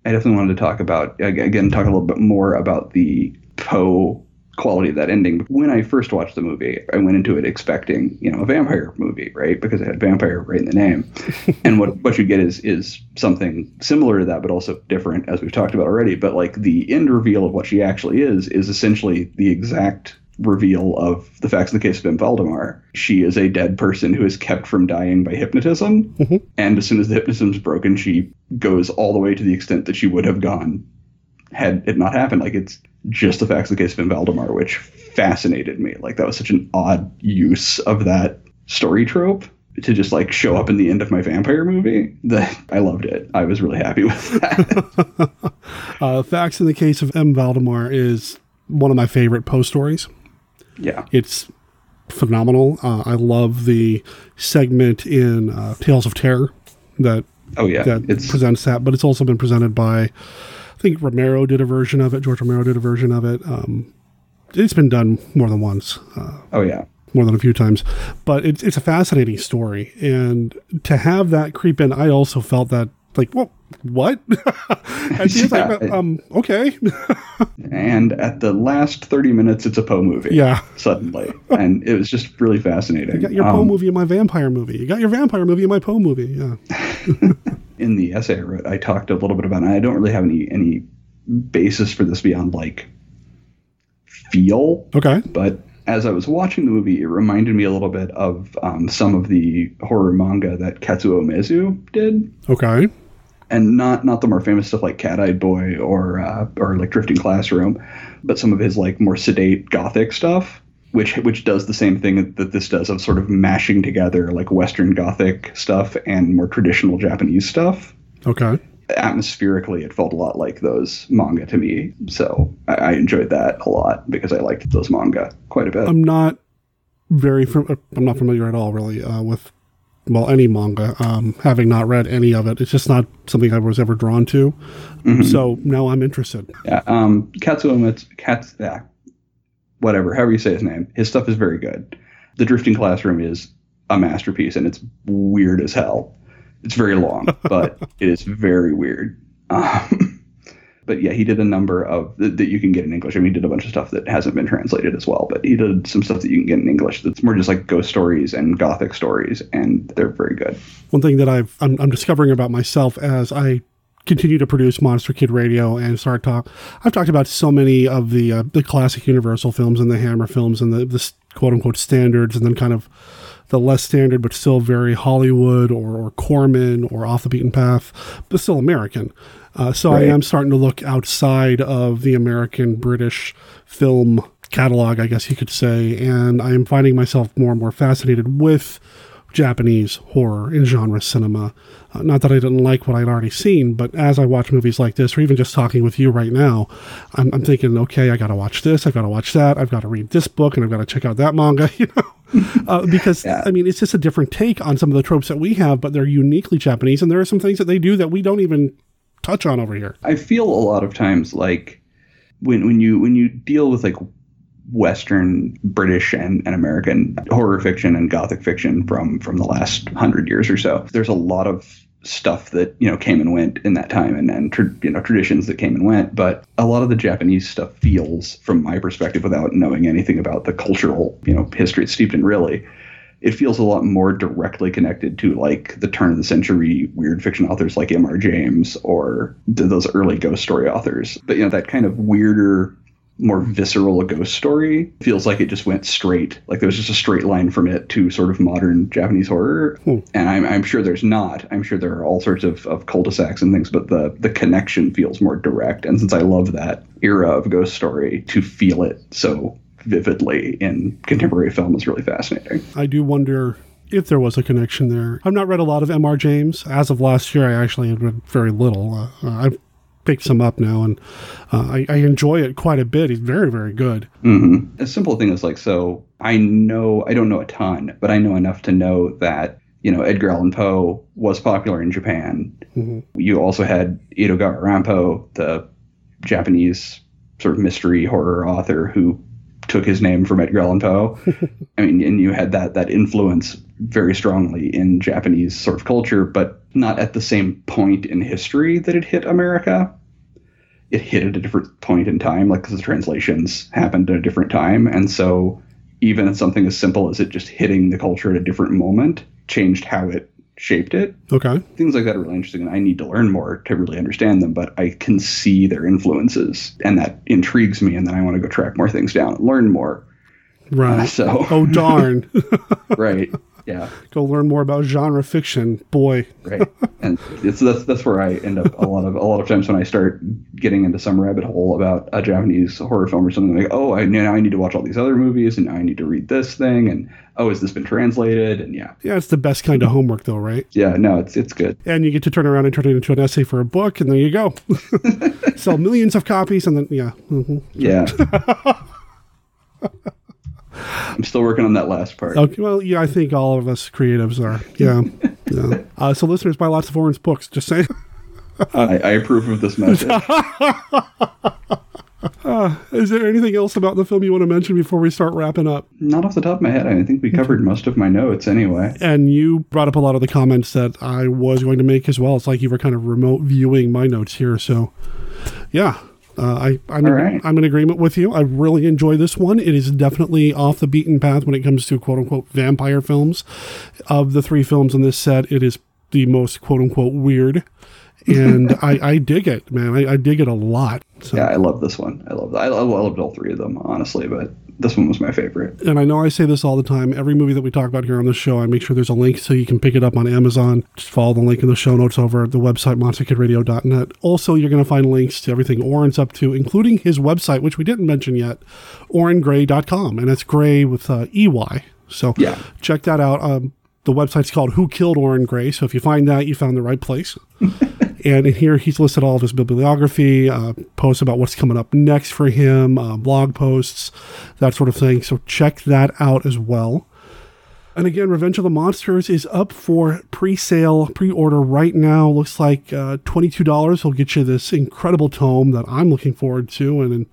S32: I definitely wanted to talk about again talk a little bit more about the Poe quality of that ending. When I first watched the movie, I went into it expecting you know a vampire movie, right? Because it had vampire right in the name, and what what you get is is something similar to that, but also different, as we've talked about already. But like the end reveal of what she actually is is essentially the exact reveal of the facts of the case of M. Valdemar. She is a dead person who is kept from dying by hypnotism. Mm-hmm. And as soon as the hypnotism is broken, she goes all the way to the extent that she would have gone had it not happened. Like it's just the facts of the case of M. Valdemar, which fascinated me. Like that was such an odd use of that story trope to just like show up in the end of my vampire movie that I loved it. I was really happy with that.
S1: Uh, Facts in the case of M. Valdemar is one of my favorite Poe stories.
S32: yeah.
S1: It's phenomenal. Uh, I love the segment in uh, Tales of Terror that
S32: Oh, yeah,
S1: that presents that. But it's also been presented by, think Romero did a version of it. George Romero did a version of it. Um, it's been done more than once. Uh,
S32: oh yeah,
S1: more than a few times. But it's it's a fascinating story, and to have that creep in, I also felt that like, well, what? and she was
S32: Yeah,
S1: like, um, okay.
S32: and at the last 30 minutes, it's a Poe movie.
S1: Yeah.
S32: Suddenly. and it was just really fascinating.
S1: You got your Poe
S32: Um,
S1: movie and my vampire movie. You got your vampire movie and my Poe movie. Yeah.
S32: in the essay I wrote, I talked a little bit about, and I don't really have any any basis for this beyond like feel.
S1: Okay.
S32: But as I was watching the movie, it reminded me a little bit of um, some of the horror manga that Kazuo Umezu did,
S1: Okay.
S32: and not not the more famous stuff like Cat Eyed Boy or uh, or like Drifting Classroom, but some of his like more sedate gothic stuff. Which, which does the same thing that this does of sort of mashing together like Western Gothic stuff and more traditional Japanese stuff
S1: Okay.
S32: atmospherically it felt a lot like those manga to me so I, I enjoyed that a lot because i liked those manga quite a bit
S1: I'm not very fam- I'm not familiar at all really uh, with well any manga. Um, having not read any of it, it's just not something I was ever drawn to.
S32: Mhm.
S1: So now I'm interested.
S32: yeah um katsuo Mits- Kats, yeah, whatever however you say his name his stuff is very good. The drifting classroom is a masterpiece and it's weird as hell. It's very long but it is very weird. Um, but yeah he did a number of that, that you can get in english. I mean he did a bunch of stuff that hasn't been translated as well but he did some stuff that you can get in english that's more just like ghost stories and gothic stories and they're very good.
S1: One thing that I've I'm, I'm discovering about myself as I continue to produce Monster Kid Radio and start talk. I've talked about so many of the uh, the classic Universal films and the Hammer films and the the quote unquote standards, and then kind of the less standard but still very Hollywood or, or Corman or off the beaten path, but still American. Uh, so I am starting to look outside of the American British film catalog, I guess you could say, and I am finding myself more and more fascinated with Japanese horror and genre cinema. Uh, not that I didn't like what I'd already seen, but as I watch movies like this, or even just talking with you right now, I'm, I'm thinking, okay, I got to watch this, I've got to watch that, I've got to read this book, and I've got to check out that manga, you know, uh, because I mean, it's just a different take on some of the tropes that we have, but they're uniquely Japanese, and there are some things that they do that we don't even touch on over here.
S32: I feel a lot of times like when when you when you deal with like Western, British, and, and American horror fiction and gothic fiction from from the last hundred years or so, there's a lot of stuff that you know came and went in that time, and and you know traditions that came and went. But a lot of the Japanese stuff feels, from my perspective, without knowing anything about the cultural you know history it's steeped in, really, it feels a lot more directly connected to like the turn of the century weird fiction authors like M.R. James or th- those early ghost story authors. But you know that kind of weirder, more visceral ghost story feels like it just went straight. Like there was just a straight line from it to sort of modern Japanese horror. And I'm, I'm sure there's not. I'm sure there are all sorts of, of cul-de-sacs and things, but the the connection feels more direct. And since I love that era of ghost story, to feel it so vividly in contemporary film is really fascinating.
S1: I do wonder if there was a connection there. I've not read a lot of M.R. James. As of last year, I actually had read very little. Uh, uh, I've picked some up now, and uh, I, I enjoy it quite a bit. He's very, very good.
S32: hmm A simple thing is like, so I know, I don't know a ton, but I know enough to know that, you know, Edgar Allan Poe was popular in Japan.
S1: Mhm.
S32: You also had Edogawa Rampo, the Japanese sort of mystery horror author who took his name from Edgar Allan Poe. I mean, and you had that that influence very strongly in Japanese sort of culture, but not at the same point in history that it hit America. It hit at a different point in time, like the translations happened at a different time, and so even something as simple as it just hitting the culture at a different moment changed how it shaped it.
S1: Okay.
S32: Things like that are really interesting, and I need to learn more to really understand them. But I can see their influences, and that intrigues me. And then I want to go track more things down, and learn more.
S1: Right.
S32: Uh, so
S1: Oh, darn.
S32: right, yeah,
S1: Go learn more about genre fiction. Boy.
S32: right. And it's that's that's where I end up a lot of a lot of times when I start getting into some rabbit hole about a Japanese horror film or something like, oh, I now I need to watch all these other movies, and now I need to read this thing, and oh, has this been translated? And yeah,
S1: Yeah, it's the best kind of homework, though, right?
S32: yeah, no, it's it's good.
S1: And you get to turn around and turn it into an essay for a book, and there you go. Sell millions of copies, and then, yeah. hmm
S32: Yeah. I'm still working on that last part.
S1: Okay, well, yeah, I think all of us creatives are. Yeah. Yeah. Uh, so, listeners, buy lots of Orrin's books. Just saying.
S32: I, I approve of this message.
S1: Uh, is there anything else about the film you want to mention before we start wrapping up?
S32: Not off the top of my head. I think we covered most of my notes anyway.
S1: And you brought up a lot of the comments that I was going to make as well. It's like you were kind of remote viewing my notes here. So, yeah, uh, I, I'm,
S32: All right.
S1: I'm in agreement with you. I really enjoy this one. It is definitely off the beaten path when it comes to quote unquote vampire films. Of the three films in this set, it is the most quote unquote weird. And I, I dig it, man. I, I dig it a lot. So.
S32: Yeah, I love this one. I love. I, I loved all three of them, honestly, but this one was my favorite.
S1: And I know I say this all the time. Every movie that we talk about here on the show, I make sure there's a link so you can pick it up on Amazon. Just follow the link in the show notes over at the website, monsterkidradio.net. Also, you're going to find links to everything Orrin's up to, including his website, which we didn't mention yet, orringrey.com. And it's gray with uh, EY. So
S32: yeah.
S1: check that out. Um, the website's called Who Killed Orrin Grey. So if you find that, you found the right place. and in here, he's listed all of his bibliography, uh, posts about what's coming up next for him, uh, blog posts, that sort of thing. So check that out as well. And again, Revenge of the Monsters is up for pre-sale, pre-order right now. Looks like uh, $22 will get you this incredible tome that I'm looking forward to. And then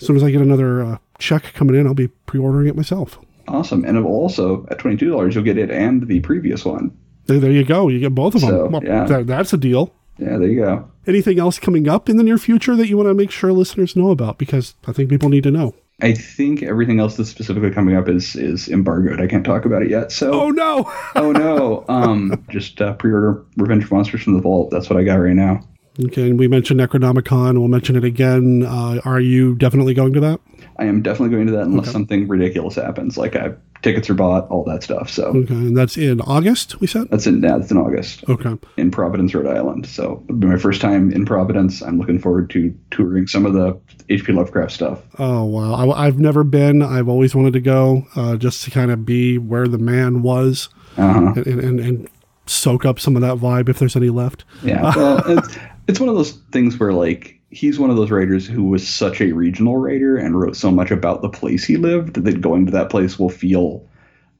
S1: as soon as I get another uh, check coming in, I'll be pre-ordering it myself.
S32: Awesome. And also, at $22, you'll get it and the previous one.
S1: There, there you go. You get both of them.
S32: So, yeah.
S1: that- that's a deal.
S32: Yeah, there you go.
S1: Anything else coming up in the near future that you want to make sure listeners know about? Because I think people need to know.
S32: I think everything else that's specifically coming up is is embargoed. I can't talk about it yet. So
S1: Oh no!
S32: oh no! Um, just uh, pre-order Revenge of Monsters from the Vault. That's what I got right now.
S1: Okay, and we mentioned Necronomicon. We'll mention it again. Uh, are you definitely going to that?
S32: I am definitely going to that unless
S1: Okay.
S32: something ridiculous happens, like I, tickets are bought, all that stuff. So
S1: Okay, and that's in August. We said.
S32: that's in yeah, that's in August.
S1: Okay.
S32: in Providence, Rhode Island. So it'll be my first time in Providence. I'm looking forward to touring some of the H.P. Lovecraft stuff.
S1: Oh wow! I, have never been. I've always wanted to go, uh, just to kind of be where the man was,
S32: Uh-huh.
S1: and, and and soak up some of that vibe if there's any left.
S32: Yeah, well, it's, it's one of those things where like he's one of those writers who was such a regional writer and wrote so much about the place he lived that going to that place will feel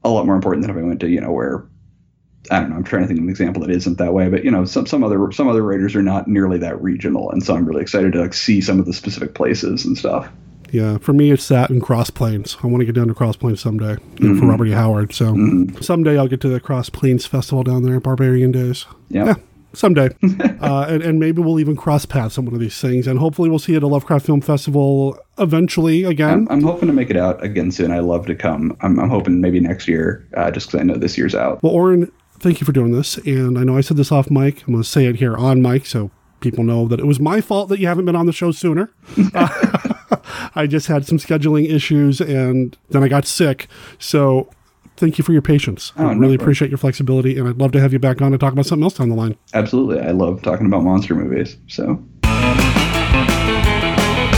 S32: a lot more important than if I went to you know where I don't know. I'm trying to think of an example that isn't that way, but you know, some some other some other writers are not nearly that regional, and so I'm really excited to like see some of the specific places and stuff.
S1: Yeah, for me, it's that and Cross Plains. I want to get down to Cross Plains someday you know, for
S32: Mhm.
S1: Robert E. Howard. So
S32: Mm-hmm.
S1: someday I'll get to the Cross Plains Festival down there, Barbarian Days.
S32: Yeah.
S1: Yeah, someday. uh, and, and maybe we'll even cross paths on one of these things. And hopefully we'll see you at a Lovecraft Film Festival eventually again.
S32: I'm, I'm hoping to make it out again soon. I love to come. I'm, I'm hoping maybe next year, uh, just because I know this year's out.
S1: Well, Orrin, thank you for doing this. And I know I said this off mic. I'm going to say it here on mic so people know that it was my fault that you haven't been on the show sooner. Uh, I just had some scheduling issues and then I got sick. So thank you for your patience.
S32: Oh,
S1: I really
S32: problem.
S1: appreciate your flexibility. And I'd love to have you back on to talk about something else down the line.
S32: Absolutely, I love talking about monster movies. So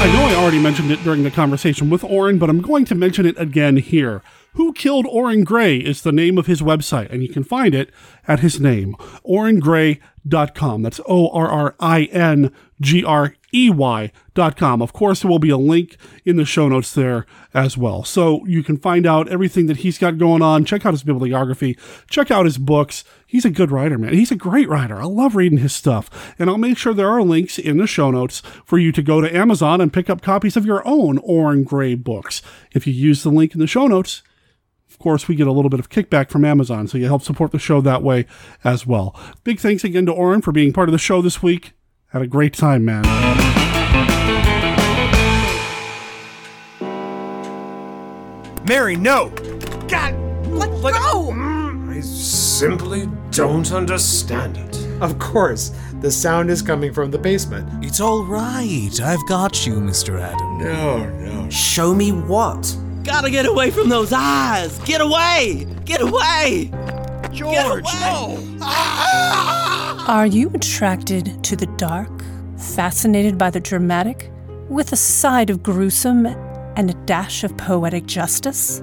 S1: I know I already mentioned it during the conversation with Orrin, but I'm going to mention it again here. Who Killed Orrin Grey is the name of his website, and you can find it at his name, orringrey.com. That's O R R I N G R E Y.com. Of course, there will be a link in the show notes there as well. So you can find out everything that he's got going on. Check out his bibliography, check out his books. He's a good writer, man. He's a great writer. I love reading his stuff. And I'll make sure there are links in the show notes for you to go to Amazon and pick up copies of your own Orrin Grey books. If you use the link in the show notes, of course, we get a little bit of kickback from Amazon, so you help support the show that way as well. Big thanks again to Orrin for being part of the show this week. Had a great time, man.
S35: Mary, no! God, let go! I simply don't understand it.
S36: Of course, the sound is coming from the basement.
S35: It's all right. I've got you, Mr. Adam. No, no. Show me what?
S37: Gotta get away from those eyes! Get away! Get away!
S35: George, no!
S38: Are you attracted to the dark, fascinated by the dramatic, with a side of gruesome and a dash of poetic justice?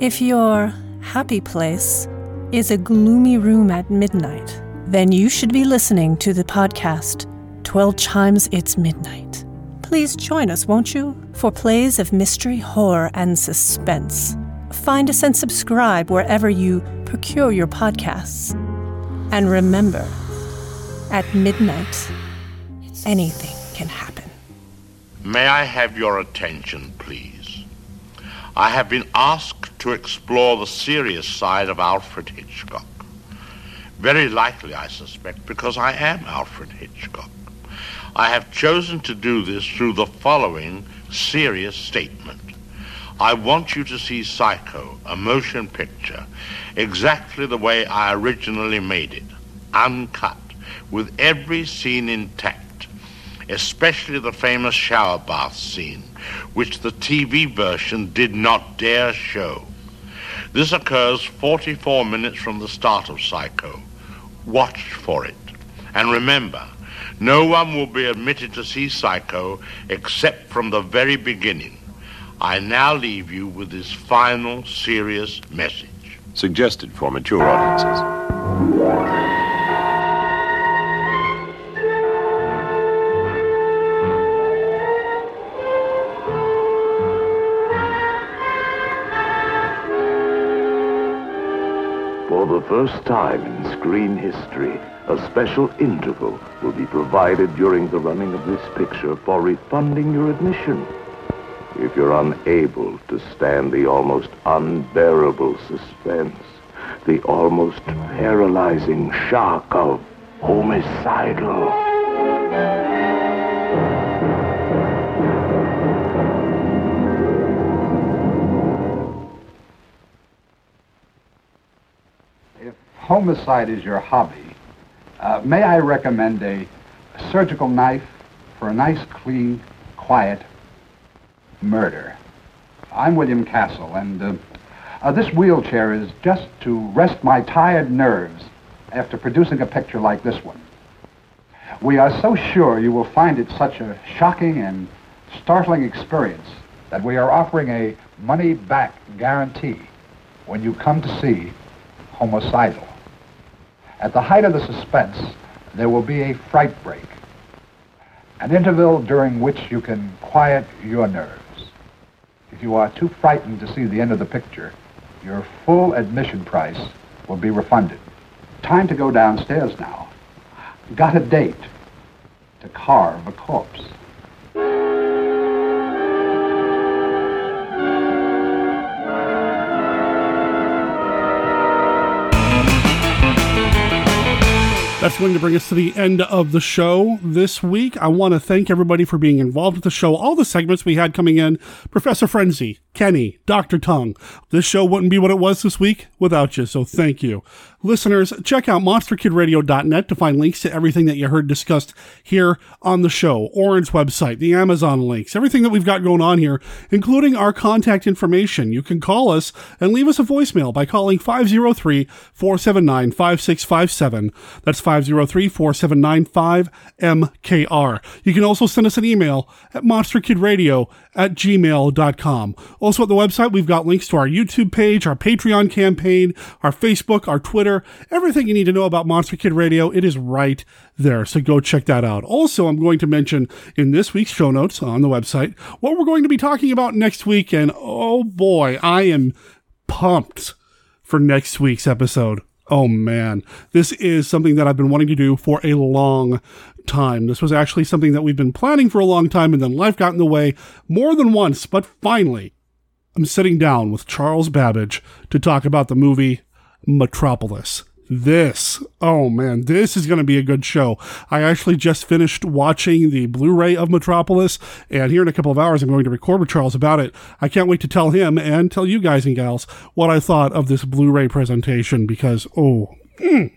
S38: If your happy place is a gloomy room at midnight, then you should be listening to the podcast 12 Chimes It's Midnight. Please join us, won't you, for plays of mystery, horror, and suspense. Find us and subscribe wherever you procure your podcasts. And remember, at midnight, anything can happen.
S39: May I have your attention, please? I have been asked to explore the serious side of Alfred Hitchcock. Very likely, I suspect, because I am Alfred Hitchcock. I have chosen to do this through the following serious statement. I want you to see Psycho, a motion picture, exactly the way I originally made it, uncut, with every scene intact, especially the famous shower bath scene, which the TV version did not dare show. This occurs 44 minutes from the start of Psycho. Watch for it. And remember, no one will be admitted to see Psycho except from the very beginning. I now leave you with this final serious message.
S40: Suggested for mature audiences.
S41: For the first time in screen history, a special interval will be provided during the running of this picture for refunding your admission. If you're unable to stand the almost unbearable suspense, the almost paralyzing shock of homicidal.
S42: If homicide is your hobby, uh, may I recommend a, a surgical knife for a nice, clean, quiet murder? I'm William Castle, and uh, uh, this wheelchair is just to rest my tired nerves after producing a picture like this one. We are so sure you will find it such a shocking and startling experience that we are offering a money-back guarantee when you come to see Homicidal. At the height of the suspense, there will be a fright break, an interval during which you can quiet your nerves. You are too frightened to see the end of the picture, your full admission price will be refunded. Time to go downstairs now. Got a date to carve a corpse.
S1: That's going to bring us to the end of the show this week. I want to thank everybody for being involved with the show. All the segments we had coming in Professor Frenzy, Kenny, Dr. Tongue. This show wouldn't be what it was this week without you, so thank you. Listeners, check out monsterkidradio.net to find links to everything that you heard discussed here on the show. Orrin's website, the Amazon links, everything that we've got going on here, including our contact information. You can call us and leave us a voicemail by calling 503 479 5657. That's 503 479 5MKR. You can also send us an email at monsterkidradio at gmail.com. Also at the website, we've got links to our YouTube page, our Patreon campaign, our Facebook, our Twitter, everything you need to know about Monster Kid Radio. It is right there. So go check that out. Also, I'm going to mention in this week's show notes on the website what we're going to be talking about next week. And oh boy, I am pumped for next week's episode. Oh man, this is something that I've been wanting to do for a long time. This was actually something that we've been planning for a long time, and then life got in the way more than once. But finally, I'm sitting down with Charles Babbage to talk about the movie Metropolis. This, oh man, this is going to be a good show. I actually just finished watching the Blu ray of Metropolis, and here in a couple of hours, I'm going to record with Charles about it. I can't wait to tell him and tell you guys and gals what I thought of this Blu ray presentation because, oh, mm,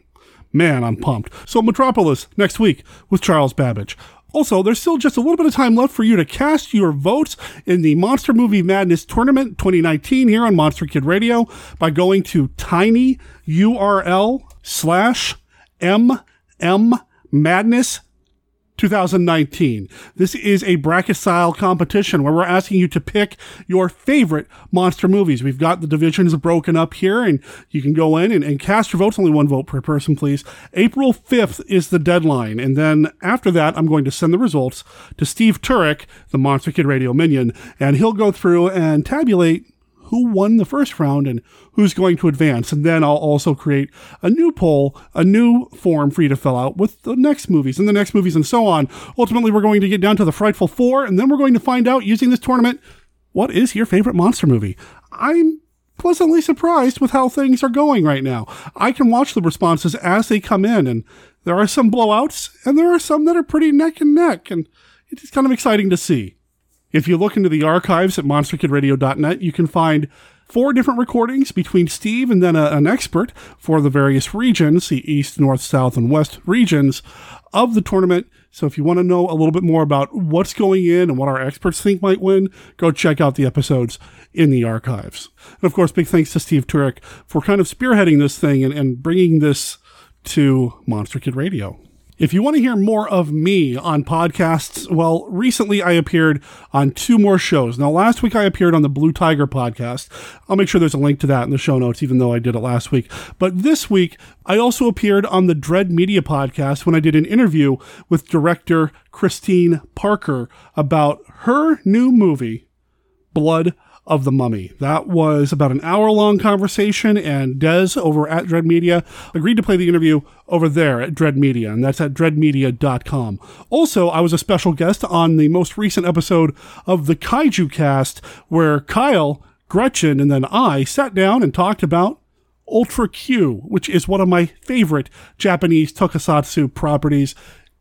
S1: man, I'm pumped. So, Metropolis next week with Charles Babbage. Also, there's still just a little bit of time left for you to cast your votes in the Monster Movie Madness Tournament 2019 here on Monster Kid Radio by going to tinyurl slash mm madness 2019. This is a bracket style competition where we're asking you to pick your favorite monster movies. We've got the divisions broken up here and you can go in and, and cast your votes. Only one vote per person, please. April 5th is the deadline. And then after that, I'm going to send the results to Steve Turek, the Monster Kid Radio minion, and he'll go through and tabulate who won the first round and who's going to advance. And then I'll also create a new poll, a new form for you to fill out with the next movies and the next movies and so on. Ultimately, we're going to get down to the Frightful Four, and then we're going to find out using this tournament what is your favorite monster movie. I'm pleasantly surprised with how things are going right now. I can watch the responses as they come in, and there are some blowouts, and there are some that are pretty neck and neck, and it's kind of exciting to see. If you look into the archives at monsterkidradio.net, you can find four different recordings between Steve and then a, an expert for the various regions, the East, North, South, and West regions of the tournament. So if you want to know a little bit more about what's going in and what our experts think might win, go check out the episodes in the archives. And of course, big thanks to Steve Turek for kind of spearheading this thing and, and bringing this to Monster Kid Radio. If you want to hear more of me on podcasts, well, recently I appeared on two more shows. Now, last week I appeared on the Blue Tiger podcast. I'll make sure there's a link to that in the show notes, even though I did it last week. But this week I also appeared on the Dread Media podcast when I did an interview with director Christine Parker about her new movie, Blood of the Mummy. That was about an hour long conversation, and Des over at Dread Media agreed to play the interview over there at Dread Media, and that's at dreadmedia.com. Also, I was a special guest on the most recent episode of the Kaiju Cast, where Kyle, Gretchen, and then I sat down and talked about Ultra Q, which is one of my favorite Japanese tokusatsu properties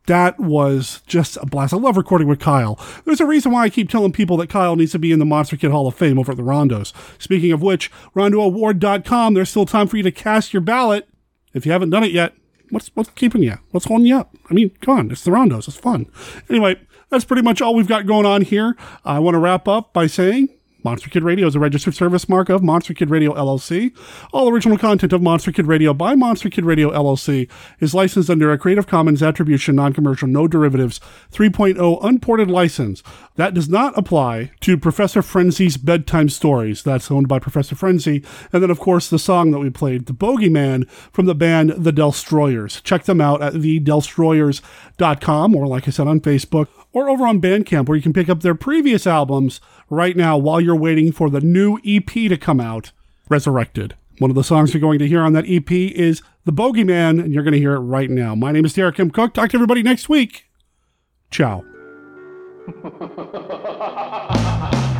S1: that was just a blast. I love recording with Kyle. There's a reason why I keep telling people that Kyle needs to be in the Monster Kid Hall of Fame over at the Rondos. Speaking of which, rondoaward.com, there's still time for you to cast your ballot. If you haven't done it yet, what's what's keeping you? What's holding you up? I mean, come on, it's the Rondos. It's fun. Anyway, that's pretty much all we've got going on here. I want to wrap up by saying Monster Kid Radio is a registered service mark of Monster Kid Radio LLC. All original content of Monster Kid Radio by Monster Kid Radio LLC is licensed under a Creative Commons Attribution Non-Commercial No Derivatives 3.0 Unported license. That does not apply to Professor Frenzy's Bedtime Stories. That's owned by Professor Frenzy. And then, of course, the song that we played, The Bogeyman, from the band The Delstroyers. Check them out at thedelstroyers.com or, like I said, on Facebook or over on Bandcamp where you can pick up their previous albums right now while you're waiting for the new EP to come out, Resurrected. One of the songs you're going to hear on that EP is The Bogeyman, and you're going to hear it right now. My name is Derek M. Koch. Talk to everybody next week. Ciao.